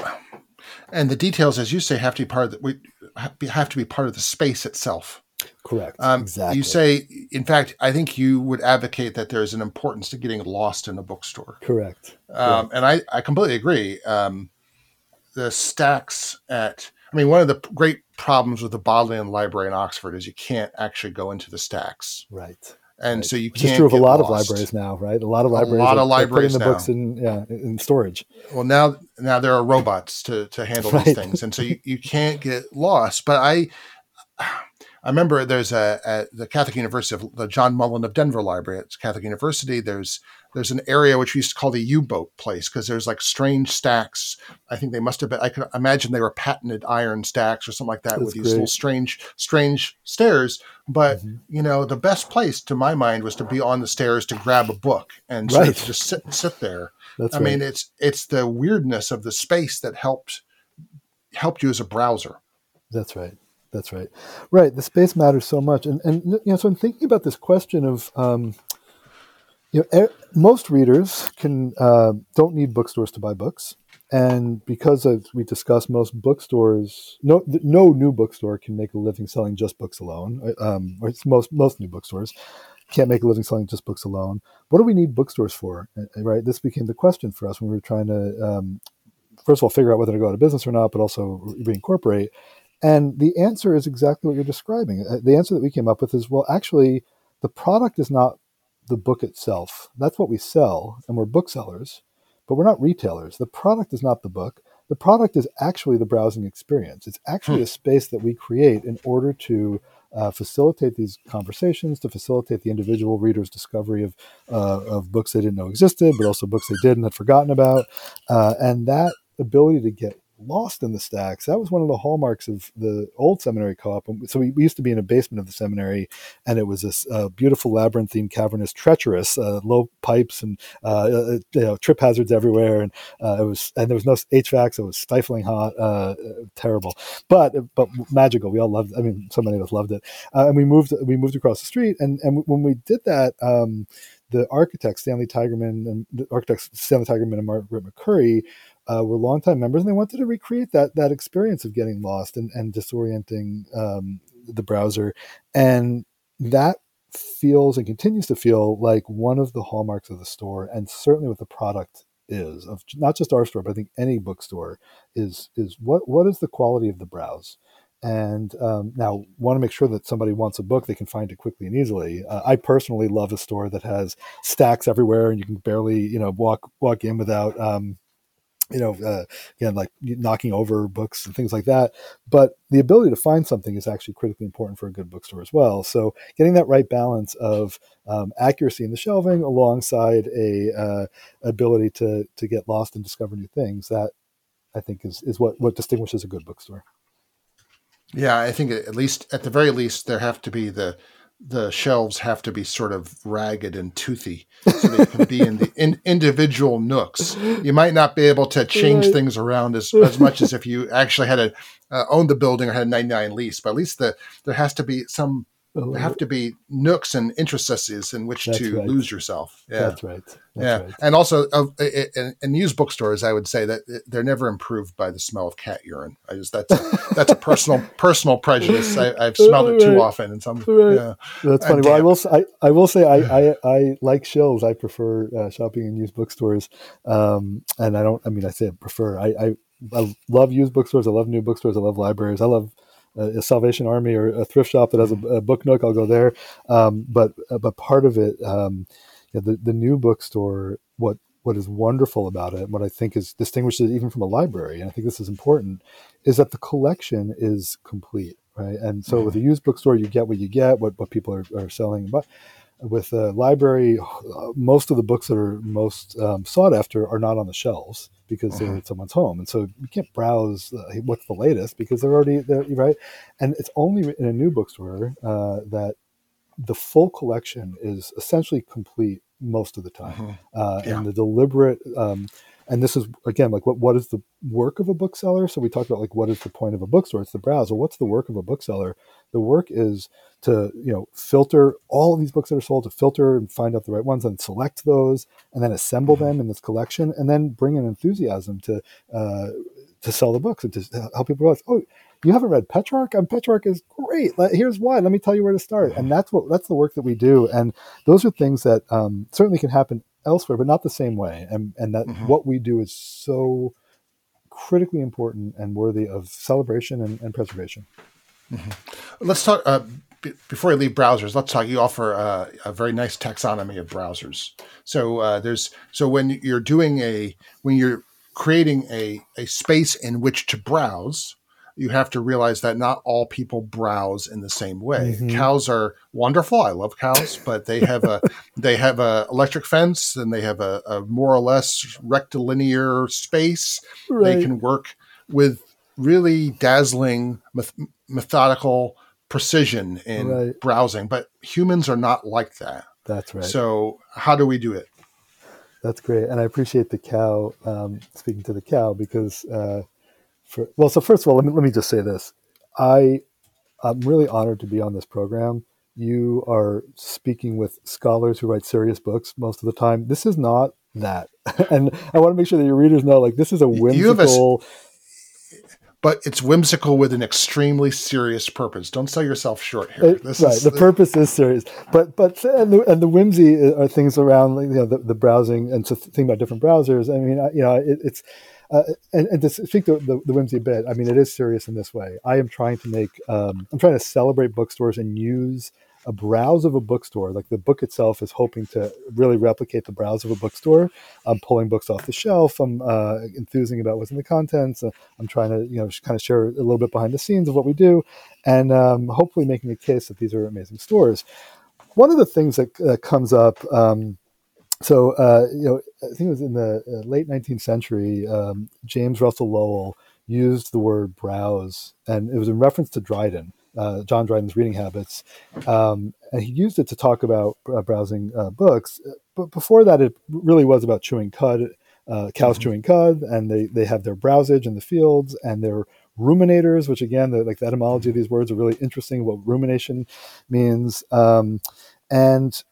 and the details as you say have to be part of the, we have to be part of the space itself correct um, exactly you say in fact i think you would advocate that there's an importance to getting lost in a bookstore correct, um, correct. and I, I completely agree um, the stacks at i mean one of the great problems with the bodleian library in oxford is you can't actually go into the stacks right and right. so you Which can't. Is true of a lot lost. of libraries now, right? A lot of libraries. A lot are, of libraries putting the now. books in yeah in storage. Well, now now there are robots to to handle right. these things, and so you, you can't get lost. But I I remember there's a at the Catholic University of the John Mullen of Denver Library at Catholic University. There's there's an area which we used to call the U-boat place because there's like strange stacks. I think they must have been. I could imagine they were patented iron stacks or something like that That's with these great. little strange strange stairs. But mm-hmm. you know, the best place to my mind was to be on the stairs to grab a book and right. just sit sit there. That's I right. mean, it's it's the weirdness of the space that helped helped you as a browser. That's right. That's right. Right. The space matters so much. And, and you know, so I'm thinking about this question of, um, you know, er, most readers can uh, don't need bookstores to buy books, and because as we discussed, most bookstores, no, no new bookstore can make a living selling just books alone. Uh, um, or it's most most new bookstores can't make a living selling just books alone. What do we need bookstores for? Uh, right. This became the question for us when we were trying to, um, first of all, figure out whether to go out of business or not, but also reincorporate. And the answer is exactly what you're describing. Uh, the answer that we came up with is well, actually, the product is not the book itself. That's what we sell, and we're booksellers, but we're not retailers. The product is not the book. The product is actually the browsing experience. It's actually hmm. a space that we create in order to uh, facilitate these conversations, to facilitate the individual reader's discovery of, uh, of books they didn't know existed, but also books they did and had forgotten about. Uh, and that ability to get lost in the stacks. That was one of the hallmarks of the old seminary co-op. So we, we used to be in a basement of the seminary, and it was this uh, beautiful labyrinthine, cavernous, treacherous, uh, low pipes and uh, uh you know, trip hazards everywhere, and uh, it was and there was no HVAC, so it was stifling hot, uh, terrible, but but magical. We all loved. I mean, so many of us loved it, and we moved we moved across the street, and and when we did that. Um, the architects Stanley Tigerman and the architects Stanley Tigerman and Margaret McCurry uh, were longtime members, and they wanted to recreate that that experience of getting lost and, and disorienting um, the browser, and that feels and continues to feel like one of the hallmarks of the store, and certainly what the product is of not just our store, but I think any bookstore is is what what is the quality of the browse. And um, now, want to make sure that somebody wants a book, they can find it quickly and easily. Uh, I personally love a store that has stacks everywhere, and you can barely, you know, walk walk in without um, you know, uh, again, like knocking over books and things like that. But the ability to find something is actually critically important for a good bookstore as well. So getting that right balance of um, accuracy in the shelving alongside a uh, ability to to get lost and discover new things that I think is is what what distinguishes a good bookstore. Yeah, I think at least at the very least there have to be the the shelves have to be sort of ragged and toothy so they can be in the in, individual nooks. You might not be able to change right. things around as, as much as if you actually had a uh, owned the building or had a 99 lease, but at least the there has to be some have to be nooks and interstices in which That's to right. lose yourself. Yeah. That's right. That's yeah, right. and also uh, in, in used bookstores, I would say that they're never improved by the smell of cat urine. I just that's a, that's a personal personal prejudice. I, have smelled it too right. often, and some right. yeah. That's funny. Well, I will I, I will say I, I, I like shills. I prefer uh, shopping in used bookstores, um, and I don't. I mean, I say I prefer. I, I I love used bookstores. I love new bookstores. I love libraries. I love a Salvation Army or a thrift shop that has a, a book nook, I'll go there. Um, but uh, but part of it, um, you know, the the new bookstore, what what is wonderful about it, what I think is distinguishes it even from a library, and I think this is important, is that the collection is complete, right? And so mm-hmm. with a used bookstore, you get what you get, what what people are, are selling, but with a library, most of the books that are most um, sought after are not on the shelves because uh-huh. they're at someone's home, and so you can't browse uh, what's the latest because they're already there, right. And it's only in a new bookstore uh, that the full collection is essentially complete most of the time, uh-huh. uh, yeah. and the deliberate. Um, and this is again like what what is the work of a bookseller so we talked about like what is the point of a bookstore it's the browse well what's the work of a bookseller the work is to you know filter all of these books that are sold to filter and find out the right ones and select those and then assemble mm-hmm. them in this collection and then bring an enthusiasm to uh, to sell the books and to help people realize oh you haven't read Petrarch? And Petrarch is great. Here's why. Let me tell you where to start. And that's what that's the work that we do. And those are things that um, certainly can happen elsewhere, but not the same way. And and that mm-hmm. what we do is so critically important and worthy of celebration and, and preservation. Mm-hmm. Let's talk. Uh, b- before I leave browsers, let's talk. You offer uh, a very nice taxonomy of browsers. So uh, there's so when you're doing a when you're creating a a space in which to browse, you have to realize that not all people browse in the same way. Mm-hmm. Cows are wonderful. I love cows, but they have a they have a electric fence and they have a, a more or less rectilinear space. Right. They can work with really dazzling meth- methodical precision in right. browsing, but humans are not like that. That's right. So how do we do it? That's great, and I appreciate the cow um, speaking to the cow because, uh, for, well, so first of all, let me let me just say this: I I'm really honored to be on this program. You are speaking with scholars who write serious books most of the time. This is not that, and I want to make sure that your readers know, like, this is a whimsical but it's whimsical with an extremely serious purpose. Don't sell yourself short here. It, right, is, the purpose is serious, but but and the, and the whimsy uh, are things around you know the, the browsing and to think about different browsers. I mean, you know, it, it's uh, and, and to speak to the, the, whimsy a bit, I mean, it is serious in this way. I am trying to make, um, I'm trying to celebrate bookstores and use a browse of a bookstore. Like the book itself is hoping to really replicate the browse of a bookstore. I'm pulling books off the shelf. I'm uh, enthusing about what's in the contents. Uh, I'm trying to, you know, kind of share a little bit behind the scenes of what we do, and um, hopefully making a case that these are amazing stores. One of the things that uh, comes up. Um, so uh, you know, I think it was in the uh, late 19th century. Um, James Russell Lowell used the word browse, and it was in reference to Dryden uh, John Dryden's reading habits, um, and he used it to talk about uh, browsing uh, books. But before that, it really was about chewing cud, uh, cows mm-hmm. chewing cud, and they they have their browsage in the fields and their ruminators, which again, the, like the etymology of these words are really interesting. What rumination means, um, and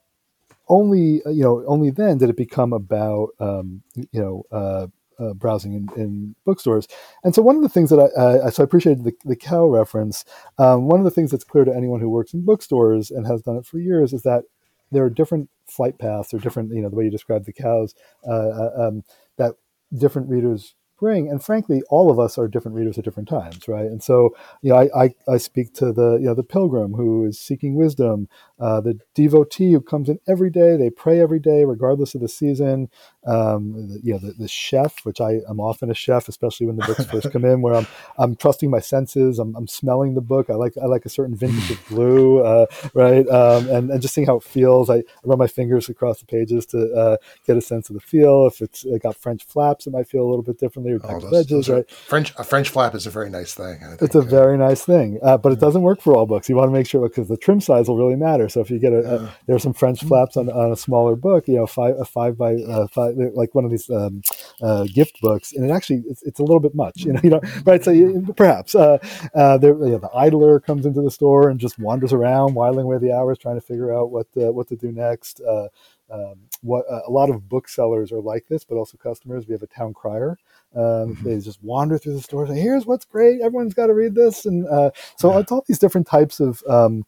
only you know only then did it become about um, you know uh, uh, browsing in, in, bookstores. And so one of the things that I, so I appreciated the, the cow reference. Um, one of the things that's clear to anyone who works in bookstores and has done it for years is that there are different flight paths or different, you know, the way you describe the cows, uh, uh um, that different readers bring. And frankly, all of us are different readers at different times, right? And so, you know, I, I, I speak to the, you know, the pilgrim who is seeking wisdom, uh, the devotee who comes in every day, they pray every day, regardless of the season. Um, the, you know, the, the chef, which I am often a chef, especially when the books first come in, where I'm, I'm trusting my senses. I'm, I'm smelling the book. I like, I like a certain vintage of blue, uh, right? Um, and, and just seeing how it feels. I, I run my fingers across the pages to uh, get a sense of the feel. If it's it got French flaps, it might feel a little bit differently. Or oh, those, edges, those right? French, a French flap is a very nice thing. It's a very nice thing, uh, but it doesn't work for all books. You want to make sure because the trim size will really matter. So if you get a, a there are some French flaps on, on a smaller book, you know, five a five by uh, five, like one of these um, uh, gift books, and it actually it's, it's, a little bit much, you know, you know, right? So you, perhaps uh, uh, there, you know, the idler comes into the store and just wanders around, whiling away the hours, trying to figure out what what to do next. Uh, um, what uh, a lot of booksellers are like this, but also customers. We have a town crier. Um, mm-hmm. They just wander through the store, say, "Here's what's great. Everyone's got to read this." And uh, so it's all these different types of um,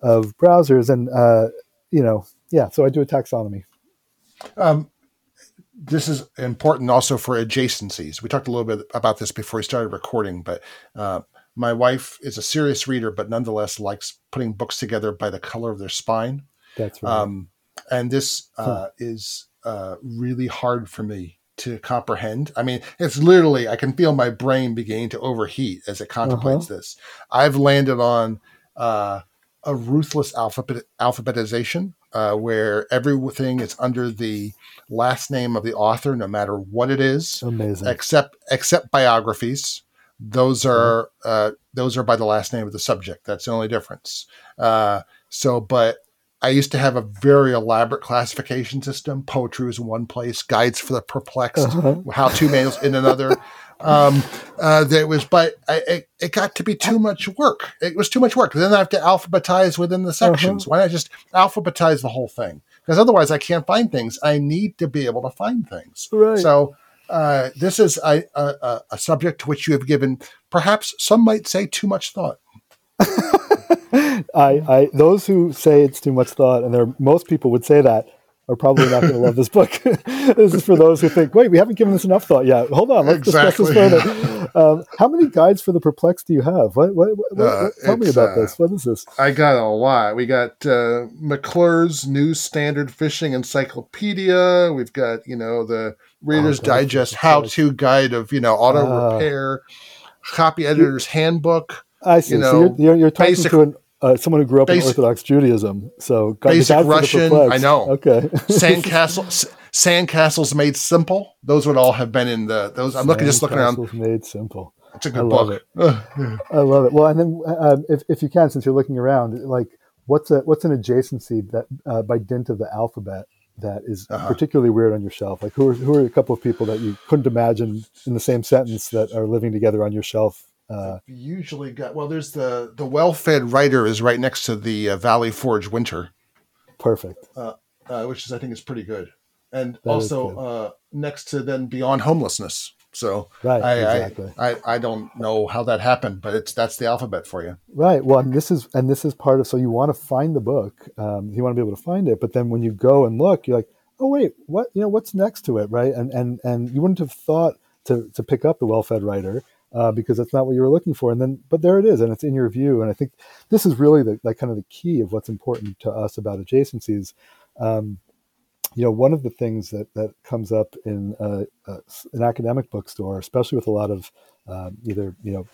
of browsers, and uh, you know, yeah. So I do a taxonomy. Um, this is important also for adjacencies. We talked a little bit about this before we started recording, but uh, my wife is a serious reader, but nonetheless likes putting books together by the color of their spine. That's right. Um, and this uh, is uh, really hard for me to comprehend. I mean, it's literally I can feel my brain beginning to overheat as it contemplates uh-huh. this. I've landed on uh, a ruthless alphabet alphabetization uh, where everything is under the last name of the author, no matter what it is, Amazing. except except biographies. Those are uh, those are by the last name of the subject. That's the only difference. Uh, so, but I used to have a very elaborate classification system. Poetry was in one place, guides for the perplexed, Uh-huh. how-to manuals in another. Um, uh, there was, but I, it, it got to be too much work. It was too much work. Then I have to alphabetize within the sections. Why not just alphabetize the whole thing? Because otherwise, I can't find things. I need to be able to find things. Right. So uh, this is a, a, a- a subject to which you have given, perhaps some might say, too much thought. I, I those who say it's too much thought, and there most people would say that, are probably not going to love this book. this is for those who think, wait, we haven't given this enough thought yet. Hold on, let's Exactly. discuss this further. Um, how many guides for the perplexed do you have? What, what, what, Uh, tell me about uh, this. What is this? I got a lot. We got uh, McClane's New Standard Fishing Encyclopedia. We've got, you know, the Reader's Oh, Digest how to Guide of, you know, auto Ah. repair, Copy Editor's Handbook. I see. you so know, you're, you're, you're talking basic- to an, uh, someone who grew up in Orthodox Judaism. So gu- Basic Russian. I know. Okay. Sandcastle, Sandcastles Made Simple. Those would all have been in the, those. I'm looking, just looking around. Sandcastles Made simple. It's a I good love book. it. I love it. Well, and then um, if, if you can, since you're looking around, like what's a what's an adjacency that uh, by dint of the alphabet that is Uh-huh. particularly weird on your shelf? Like who are, who are a couple of people that you couldn't imagine in the same sentence that are living together on your shelf? Uh, usually got well there's the the well-fed writer is right next to the uh, valley forge winter perfect. uh, which is i think is pretty good and That also uh, next to then beyond homelessness so Right. I, exactly. I, I i don't know how that happened but it's that's the alphabet for you Right. Well, and this is and this is part of. So you want to find the book. Um, you want to be able to find it, but then when you go and look, you're like, oh wait, what? You know, what's next to it, right? And and and you wouldn't have thought to to pick up the well-fed writer uh, because that's not what you were looking for. And then, but there it is, and it's in your view. And I think this is really the kind of the key of what's important to us about adjacencies. Um, you know, one of the things that that comes up in an academic bookstore, especially with a lot of um, either you know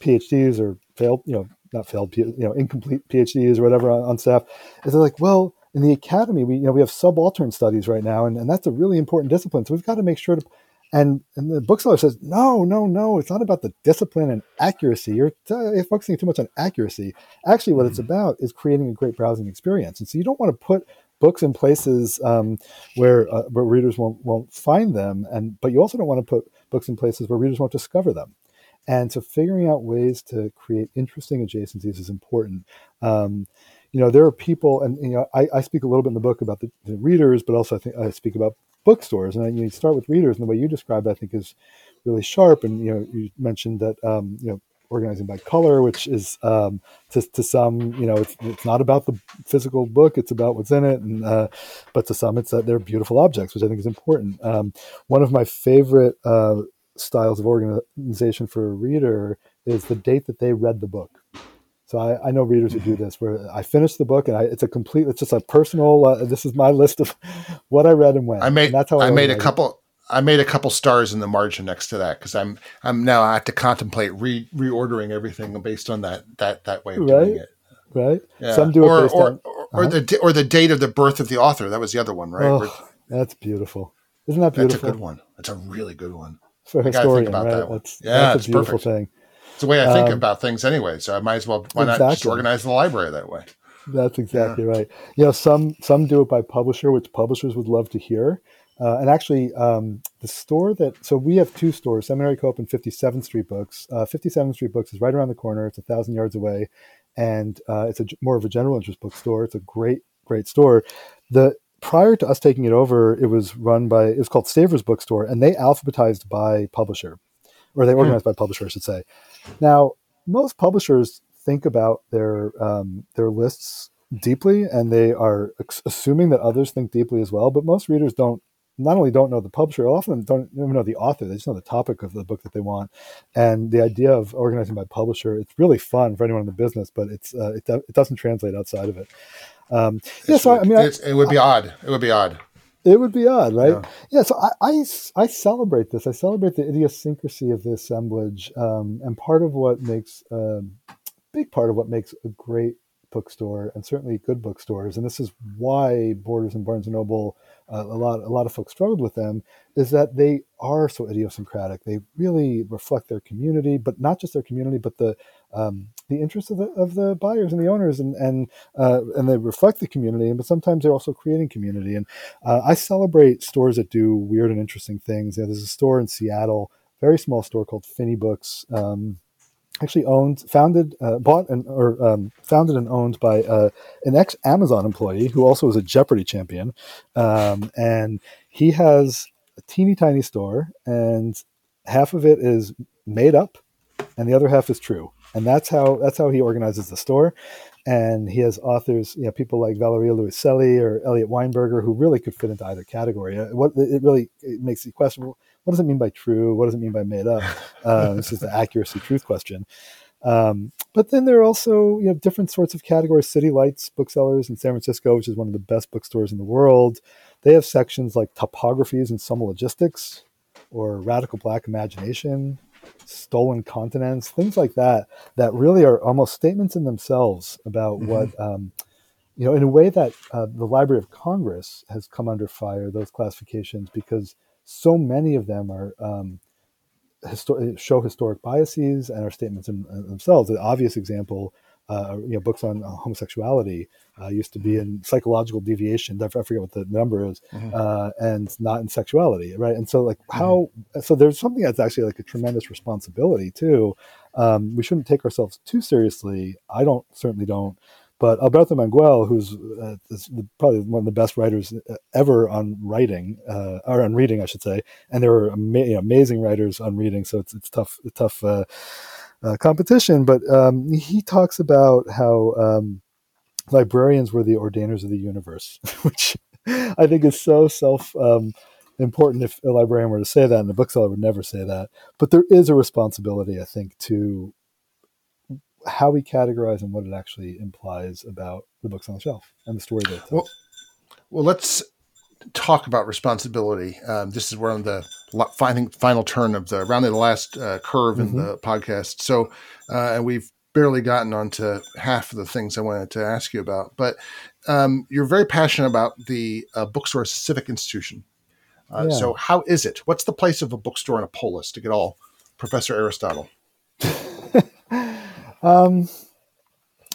PhDs or failed, you know, not failed, you know, incomplete PhDs or whatever on, on staff, is they're like, well, in the academy, we you know we have subaltern studies right now, and, and that's a really important discipline. So we've got to make sure to. And and the bookseller says, no, no, no, it's not about the discipline and accuracy. You're, t- you're focusing too much on accuracy. Actually, what it's about is creating a great browsing experience. And so you don't want to put books in places um, where uh, where readers won't won't find them, and but you also don't want to put books in places where readers won't discover them. And so figuring out ways to create interesting adjacencies is important. Um, you know, there are people, and you know, I, I speak a little bit in the book about the, the readers, but also I think I speak about bookstores. And you start with readers, and the way you described, I think, is really sharp. And you know, you mentioned that um, you know organizing by color, which is um, to, to some, you know, it's, it's not about the physical book; it's about what's in it. And uh, but to some, it's that they're beautiful objects, which I think is important. Um, one of my favorite uh, styles of organization for a reader is the date that they read the book. So I, I know readers who do this, where I finish the book and I, it's a complete, it's just a personal. Uh, this is my list of what I read and when. i made and that's how i made a couple I made a couple stars in the margin next to that because I'm I'm now I have to contemplate re, reordering everything based on that that that way of doing Right. it. right? Yeah. Some do it or based or, on. or, or Uh-huh. the or the date of the birth of the author. That was the other one, right? Oh, Where- that's beautiful. Isn't that beautiful? That's a good one. That's a really good one. for a I historian? about right? that one. That's, Yeah, that's it's a beautiful perfect. thing. It's the way I think Um, about things anyway. So I might as well why not just organize the library that way? That's exactly right. You know, some some do it by publisher, which publishers would love to hear. Uh, and actually, um, the store that so we have two stores, Seminary Co-op and 57th Street Books. Uh, 57th Street Books is right around the corner. It's a thousand yards away, and uh, it's a more of a general interest bookstore. It's a great great store. The prior to us taking it over, it was run by it was called Savers Bookstore, and they alphabetized by publisher, or they organized by publisher, I should say. Now, most publishers think about their um, their lists deeply, and they are ex- assuming that others think deeply as well. But most readers don't not only don't know the publisher, often don't even know the author. They just know the topic of the book that they want. And the idea of organizing by publisher, it's really fun for anyone in the business, but it's uh, it, do- it doesn't translate outside of it. Um, yeah, so I mean, I, it would be odd. It would be odd. It would be odd, right? Yeah. Yeah. so I, I, I celebrate this. I celebrate the idiosyncrasy of the assemblage, um, and part of what makes um, big part of what makes a great bookstore and certainly good bookstores, and this is why Borders and Barnes and Noble, uh, a lot a lot of folks struggled with them, is that they are so idiosyncratic. They really reflect their community, but not just their community, but the um, the interests of the of the buyers and the owners, and and uh, and they reflect the community. But sometimes they're also creating community. And uh, I celebrate stores that do weird and interesting things. There's a store in Seattle, very small store called Phinney Books. Um, actually owned, founded, uh, bought, and or um, founded and owned by uh, an ex Amazon employee who also was a Jeopardy champion, um, and he has a teeny tiny store, and half of it is made up, and the other half is true, and that's how that's how he organizes the store. And he has authors, you know, people like Valeria Luiselli or Eliot Weinberger, who really could fit into either category. Uh, what it really it makes you question what does it mean by true? What does it mean by made up? Uh, this is the accuracy truth question. Um, but then there are also you know different sorts of categories. City Lights booksellers in San Francisco, which is one of the best bookstores in the world, they have sections like topographies and some logistics, or radical black imagination, stolen continents, things like that. That really are almost statements in themselves about mm-hmm. what. Um, you know, in a way that uh, the Library of Congress has come under fire, those classifications, because so many of them are um, histor- show historic biases and are statements in, in themselves. An obvious example, uh, you know, books on uh, homosexuality uh, used to be in psychological deviation. I forget what the number is, mm-hmm. Uh, and not in sexuality, right? And so, like, how? Mm-hmm. So there's something that's actually like a tremendous responsibility too. Um, we shouldn't take ourselves too seriously. I don't certainly don't. But Alberto Manguel, who's uh, probably one of the best writers uh, ever on writing, uh, or on reading, I should say, and there are ama- you know, amazing writers on reading, so it's it's tough tough uh, uh, competition. But um, he talks about how um, librarians were the ordainers of the universe, which I think is so self. Um, important if a librarian were to say that and a bookseller would never say that but there is a responsibility i think to how we categorize and what it actually implies about the books on the shelf and the story they tell. Well, well, let's talk about responsibility. Um, this is where on the final final turn of the rounding the last uh, curve mm-hmm. in the podcast. So, uh, and we've barely gotten onto half of the things I wanted to ask you about. But um, you're very passionate about the uh, bookstore civic institution. Uh, yeah. So, how is it? What's the place of a bookstore in a polis to get all Professor Aristotle? Um,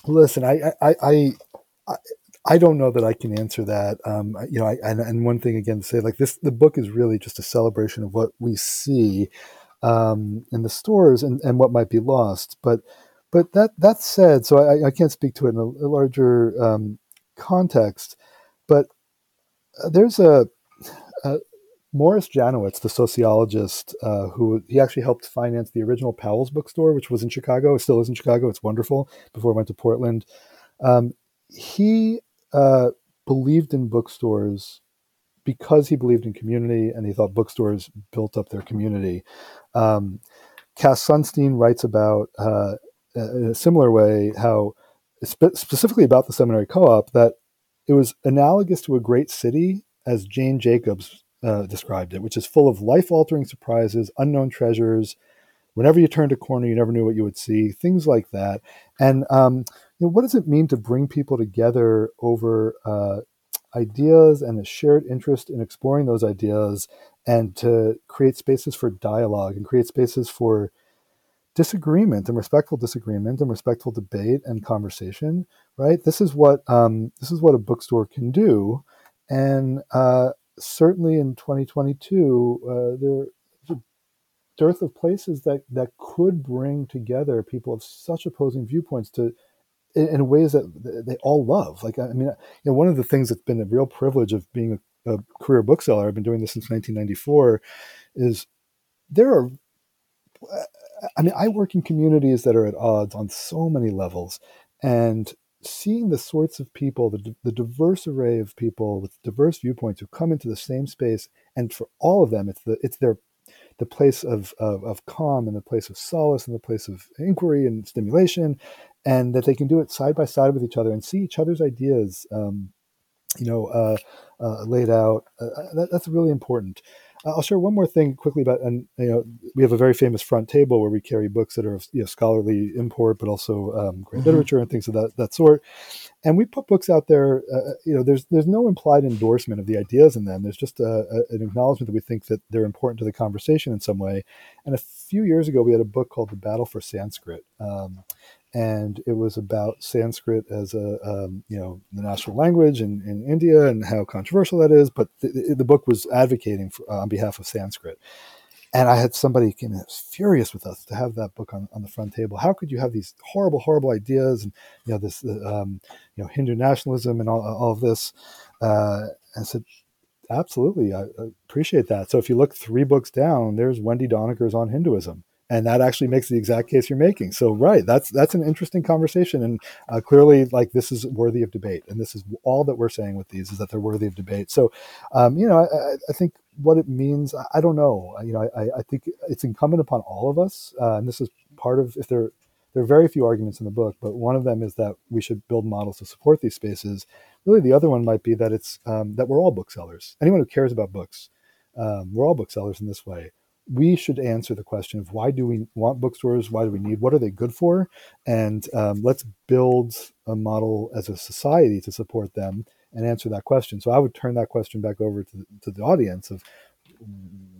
listen, I, I, I, I, I don't know that I can answer that. Um, you know, I, and, and one thing again to say, like this, the book is really just a celebration of what we see um, in the stores and, and what might be lost. But, but that that said, so I, I can't speak to it in a, a larger um, context. But uh, there's a, a Morris Janowitz, the sociologist, uh, who he actually helped finance the original Powell's bookstore, which was in Chicago, it still is in Chicago. It's wonderful. Before I went to Portland, um, he uh, believed in bookstores because he believed in community, and he thought bookstores built up their community. Um, Cass Sunstein writes about uh, in a similar way how spe- specifically about the seminary co-op that it was analogous to a great city as Jane Jacobs uh, described it, which is full of life altering surprises, unknown treasures. Whenever you turned a corner, you never knew what you would see, things like that. And um, you know, what does it mean to bring people together over uh, ideas and a shared interest in exploring those ideas and to create spaces for dialogue and create spaces for disagreement and respectful disagreement and respectful debate and conversation right this is what um, this is what a bookstore can do and uh, certainly in 2022, uh, there's a dearth of places that, that could bring together people of such opposing viewpoints to in, in ways that they all love. Like, I mean, you know, one of the things that's been a real privilege of being a, a career bookseller, I've been doing this since 1994, is there are uh, I mean, I work in communities that are at odds on so many levels. And seeing the sorts of people, the, the diverse array of people with diverse viewpoints who come into the same space, and for all of them, it's the it's their the place of, of, of calm and the place of solace and the place of inquiry and stimulation, and that they can do it side by side with each other and see each other's ideas, um, you know, uh, uh, laid out. Uh, uh that, that's really important. I'll share one more thing quickly about, and you know, we have a very famous front table where we carry books that are of you know, scholarly import, but also um, great mm-hmm. literature and things of that that sort. And we put books out there. Uh, you know, there's there's no implied endorsement of the ideas in them. There's just a, a, an acknowledgement that we think that they're important to the conversation in some way. And a few years ago, we had a book called The Battle for Sanskrit. Um, and it was about Sanskrit as a um, you know the national language in, in India and how controversial that is. But the, the book was advocating for, uh, on behalf of Sanskrit. And I had somebody came in furious with us to have that book on, on the front table. How could you have these horrible, horrible ideas and you know this um, you know Hindu nationalism and all, all of this? Uh, I said, absolutely, I appreciate that. So if you look three books down, there's Wendy Doniger's on Hinduism and that actually makes the exact case you're making. So, right, that's that's an interesting conversation, and uh, clearly, like this is worthy of debate, and this is all that we're saying with these is that they're worthy of debate. So, um, you know, I, I, think what it means, I don't know. You know, I, I think it's incumbent upon all of us, uh, and this is part of if there. There are very few arguments in the book, but one of them is that we should build models to support these spaces. Really, the other one might be that it's um, that we're all booksellers. Anyone who cares about books, um, we're all booksellers in this way we should answer the question of why do we want bookstores? Why do we need? What are they good for? And um, let's build a model as a society to support them and answer that question. So I would turn that question back over to, to the audience of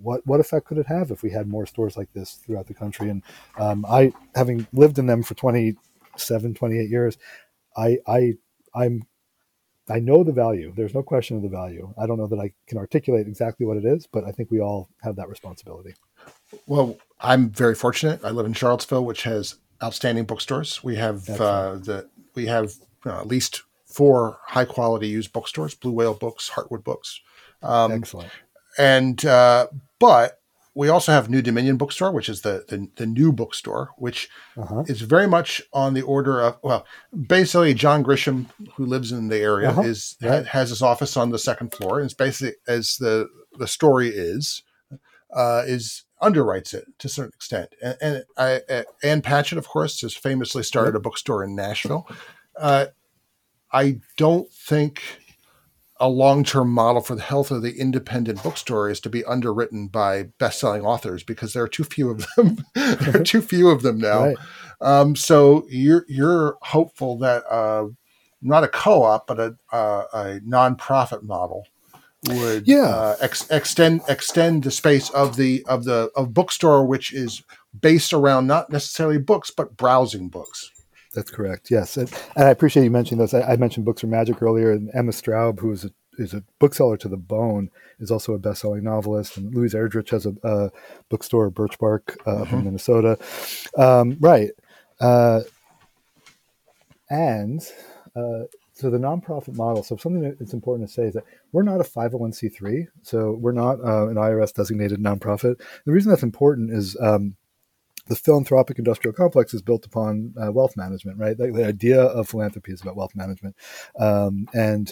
what what effect could it have if we had more stores like this throughout the country? And um, I, having lived in them for 27, 28 years, I I I'm I know the value. There's no question of the value. I don't know that I can articulate exactly what it is, but I think we all have that responsibility. Well, I'm very fortunate. I live in Charlottesville, which has outstanding bookstores. We have uh, the we have uh, at least four high quality used bookstores: Blue Whale Books, Heartwood Books. Um, Excellent. And uh, but we also have New Dominion Bookstore, which is the the, the new bookstore, which uh-huh. is very much on the order of well, basically John Grisham, who lives in the area, uh-huh. is right. has his office on the second floor, and it's basically as the the story is, uh, is underwrites it to a certain extent. And, and I, uh, Ann Patchett, of course, has famously started yep. a bookstore in Nashville. Uh, I don't think a long-term model for the health of the independent bookstore is to be underwritten by best-selling authors because there are too few of them. there are too few of them now. Right. Um, so you're you're hopeful that uh, not a co-op but a uh, a nonprofit model would yeah. uh, ex- extend extend the space of the of the of bookstore which is based around not necessarily books but browsing books. That's correct. Yes, and, and I appreciate you mentioning those. I, I, mentioned Books Are Magic earlier, and Emma Straub, who is a is a bookseller to the bone, is also a best-selling novelist. And Louise Erdrich has a, a bookstore, Birch Bark, uh, mm-hmm. in Minnesota. Um, right, uh, and uh, so the nonprofit model. So something that's important to say is that we're not a 501c3, so we're not uh, an IRS designated nonprofit. The reason that's important is um, the philanthropic industrial complex is built upon uh, wealth management, right? The, the, idea of philanthropy is about wealth management, um, and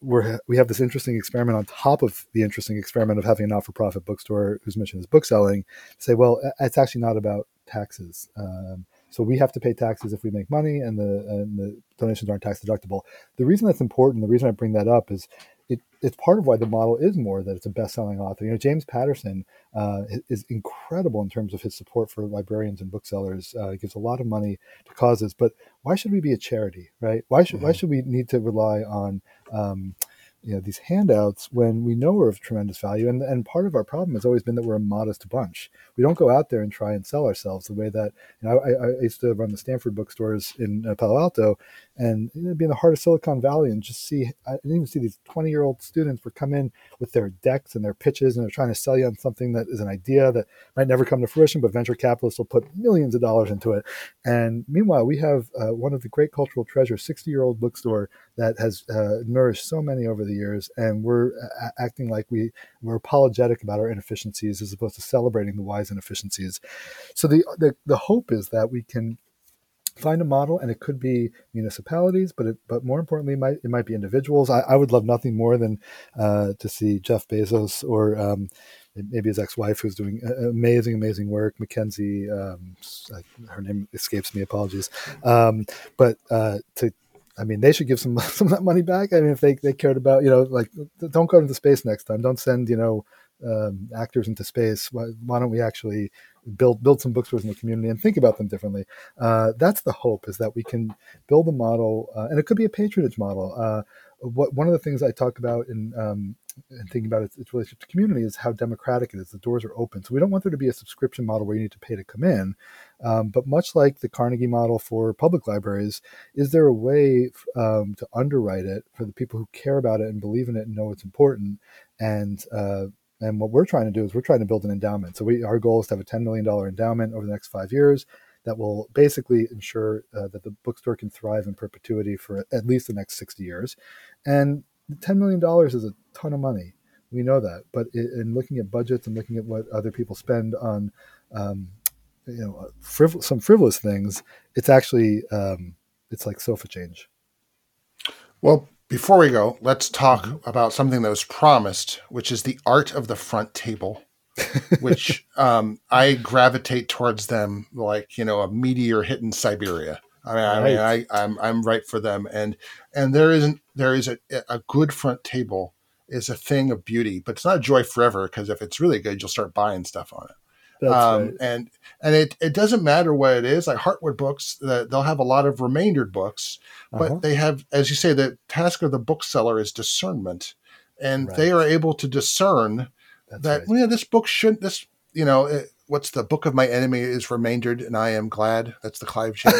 we're we have this interesting experiment on top of the interesting experiment of having a not-for-profit bookstore whose mission is bookselling. Say, well, it's actually not about taxes. Um, so we have to pay taxes if we make money, and the and the donations aren't tax deductible. The reason that's important, the reason I bring that up is it's part of why the model is more that it's a best-selling author. You know, James Patterson uh, is incredible in terms of his support for librarians and booksellers. Uh, he gives a lot of money to causes, but why should we be a charity, right? Why should mm-hmm. why should we need to rely on um, you know these handouts when we know we're of tremendous value and and part of our problem has always been that we're a modest bunch we don't go out there and try and sell ourselves the way that you know i, I used to run the stanford bookstores in uh, palo alto and you know, be in the heart of silicon valley and just see i didn't even see these 20 year old students would come in with their decks and their pitches and they're trying to sell you on something that is an idea that might never come to fruition but venture capitalists will put millions of dollars into it and meanwhile we have uh, one of the great cultural treasures 60 year old bookstore that has uh, nourished so many over the years, and we're uh, acting like we we're apologetic about our inefficiencies as opposed to celebrating the wise inefficiencies. So the the, the hope is that we can find a model, and it could be municipalities, but it, but more importantly, it might it might be individuals. I, I would love nothing more than uh, to see Jeff Bezos or um, maybe his ex-wife who's doing amazing, amazing work. Mackenzie, um, her name escapes me. Apologies, um, but uh, to I mean, they should give some some of that money back. I mean, if they, they cared about, you know, like don't go into space next time. Don't send, you know, um, actors into space. Why, why, don't we actually build build some bookstores in the community and think about them differently? Uh, that's the hope is that we can build a model, uh, and it could be a patronage model. Uh, what one of the things I talk about in um, and thinking about its, its, relationship to community is how democratic it is. The doors are open, so we don't want there to be a subscription model where you need to pay to come in. Um, but much like the Carnegie model for public libraries, is there a way um, to underwrite it for the people who care about it and believe in it and know it's important? And uh, and what we're trying to do is we're trying to build an endowment. So we our goal is to have a ten million dollar endowment over the next five years that will basically ensure uh, that the bookstore can thrive in perpetuity for at least the next 60 years. And $10 million is a ton of money. We know that. But in looking at budgets and looking at what other people spend on, um, you know, frivol- some frivolous things, it's actually, um, it's like sofa change. Well, before we go, let's talk about something that was promised, which is the art of the front table. which um, I gravitate towards them like you know a meteor hitting Siberia. I mean, right. I mean, I, I'm I'm right for them, and and there isn't there is a a good front table is a thing of beauty, but it's not a joy forever because if it's really good, you'll start buying stuff on it. Um, right. And and it, it doesn't matter what it is. Like Heartwood books, they'll have a lot of remaindered books, but uh-huh. they have, as you say, the task of the bookseller is discernment, and right. they are able to discern that's that right. well, yeah, this book shouldn't. this you know it, what's the book of my enemy is remaindered and I am glad. That's the Clive James.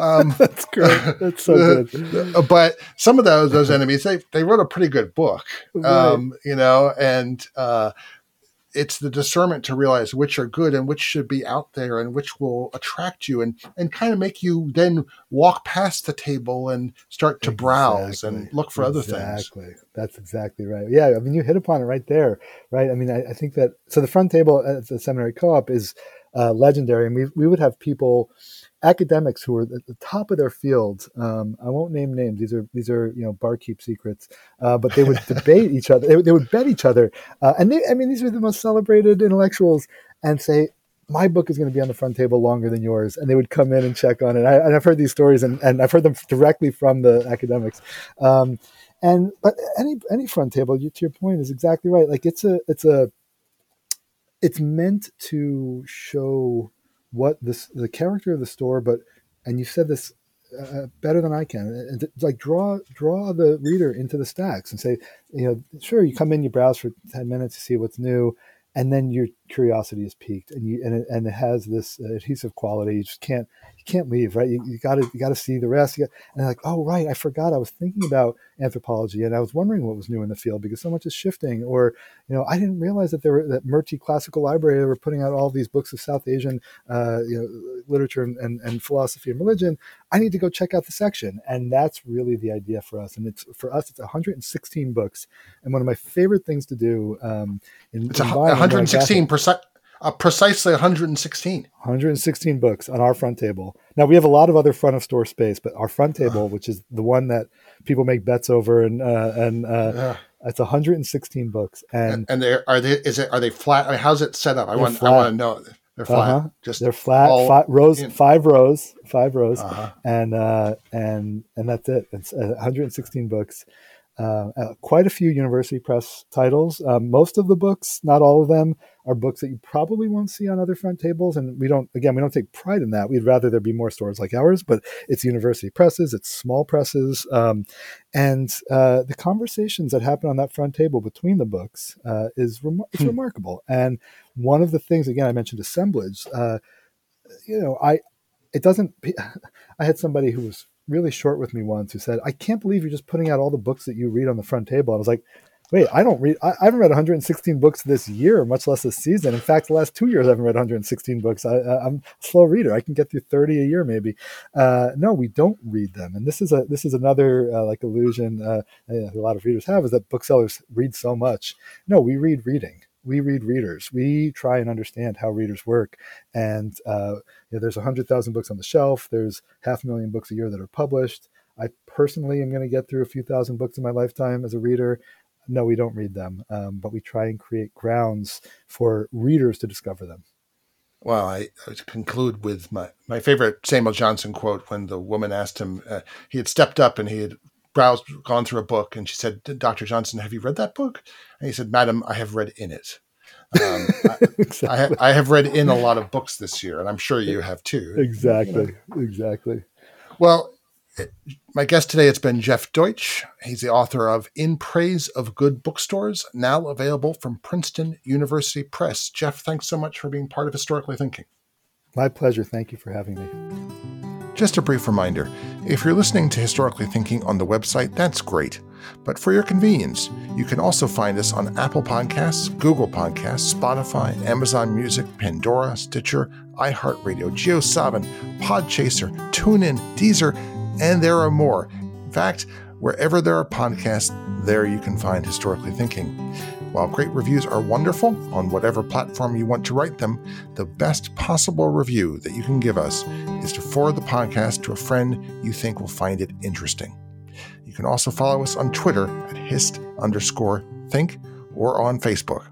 um, That's great. That's so good. But some of those those enemies they they wrote a pretty good book. Um, you know, and uh, it's the discernment to realize which are good and which should be out there and which will attract you and and kind of make you then walk past the table and start to exactly. browse and look for exactly. other things. Exactly. That's exactly right. Yeah, I mean you hit upon it right there, right? I mean I, I think that so the front table at the seminary co-op is uh, legendary, and we we would have people academics who are at the top of their fields. Um, I won't name names; these are these are you know barkeep secrets. Uh, but they would debate each other. They, they would bet each other, uh, and they, I mean, these are the most celebrated intellectuals, and say. My book is going to be on the front table longer than yours, and they would come in and check on it. I, and I've heard these stories, and, and I've heard them directly from the academics. Um, and but any any front table, you, to your point, is exactly right. Like it's a it's a it's meant to show what this the character of the store, but and you said this uh, better than I can. And like draw draw the reader into the stacks and say, you know, sure, you come in, you browse for ten minutes, you see what's new, and then your curiosity is piqued, and you and it, and it has this uh, adhesive quality. You just can't you can't leave, right? You you got to you got to see the rest. You got, and like, oh right, I forgot. I was thinking about anthropology, and I was wondering what was new in the field because so much is shifting. Or you know, I didn't realize that there were that Murty Classical Library were putting out all these books of South Asian, uh, you know, literature and, and, and philosophy and religion. I need to go check out the section, and that's really the idea for us. And it's for us, it's 116 books, and one of my favorite things to do. Um, in, it's in 116 percent uh, precisely 116. 116 books on our front table. Now we have a lot of other front of store space, but our front table, which is the one that people make bets over, and uh, and uh, it's 116 books. And and they are they is it are they flat? I mean, how's it set up? I want flat. I want to know. They're flat. Uh-huh. Just they're flat. Five rows, in. five rows, five rows, uh-huh. and uh, and and that's it. It's 116 books. Uh, uh, quite a few university press titles. Um, most of the books, not all of them, are books that you probably won't see on other front tables. And we don't, again, we don't take pride in that. We'd rather there be more stores like ours, but it's university presses, it's small presses. Um, and uh, the conversations that happen on that front table between the books uh, is rem- it's hmm. remarkable. And one of the things, again, I mentioned assemblage. Uh, you know, I, it doesn't, I had somebody who was really short with me once who said, I can't believe you're just putting out all the books that you read on the front table. And I was like, wait, I don't read, I, I, haven't read 116 books this year, much less this season. In fact, the last two years, I haven't read 116 books. I, am a slow reader. I can get through 30 a year, maybe. Uh, no, we don't read them. And this is a, this is another uh, like illusion uh, a lot of readers have is that booksellers read so much. No, we read reading we read readers. We try and understand how readers work. And uh, you know, there's 100,000 books on the shelf. There's half a million books a year that are published. I personally am going to get through a few thousand books in my lifetime as a reader. No, we don't read them, um, but we try and create grounds for readers to discover them. Well, I, I conclude with my, my favorite Samuel Johnson quote when the woman asked him, uh, he had stepped up and he had browsed, gone through a book, and she said, "Dr. Johnson, have you read that book?" And he said, "Madam, I have read in it." Um, exactly. I, I, I, have read in a lot of books this year, and I'm sure you have too. Exactly, you know? exactly. Well, my guest today has been Jeff Deutsch. He's the author of In Praise of Good Bookstores, now available from Princeton University Press. Jeff, thanks so much for being part of Historically Thinking. My pleasure. Thank you for having me. Just a brief reminder if you're listening to Historically Thinking on the website, that's great. But for your convenience, you can also find us on Apple Podcasts, Google Podcasts, Spotify, Amazon Music, Pandora, Stitcher, iHeartRadio, JioSaavn, Podchaser, TuneIn, Deezer, and there are more. In fact, wherever there are podcasts, there you can find Historically Thinking. While great reviews are wonderful on whatever platform you want to write them, the best possible review that you can give us is to forward the podcast to a friend you think will find it interesting. You can also follow us on Twitter at hist underscore think or on Facebook.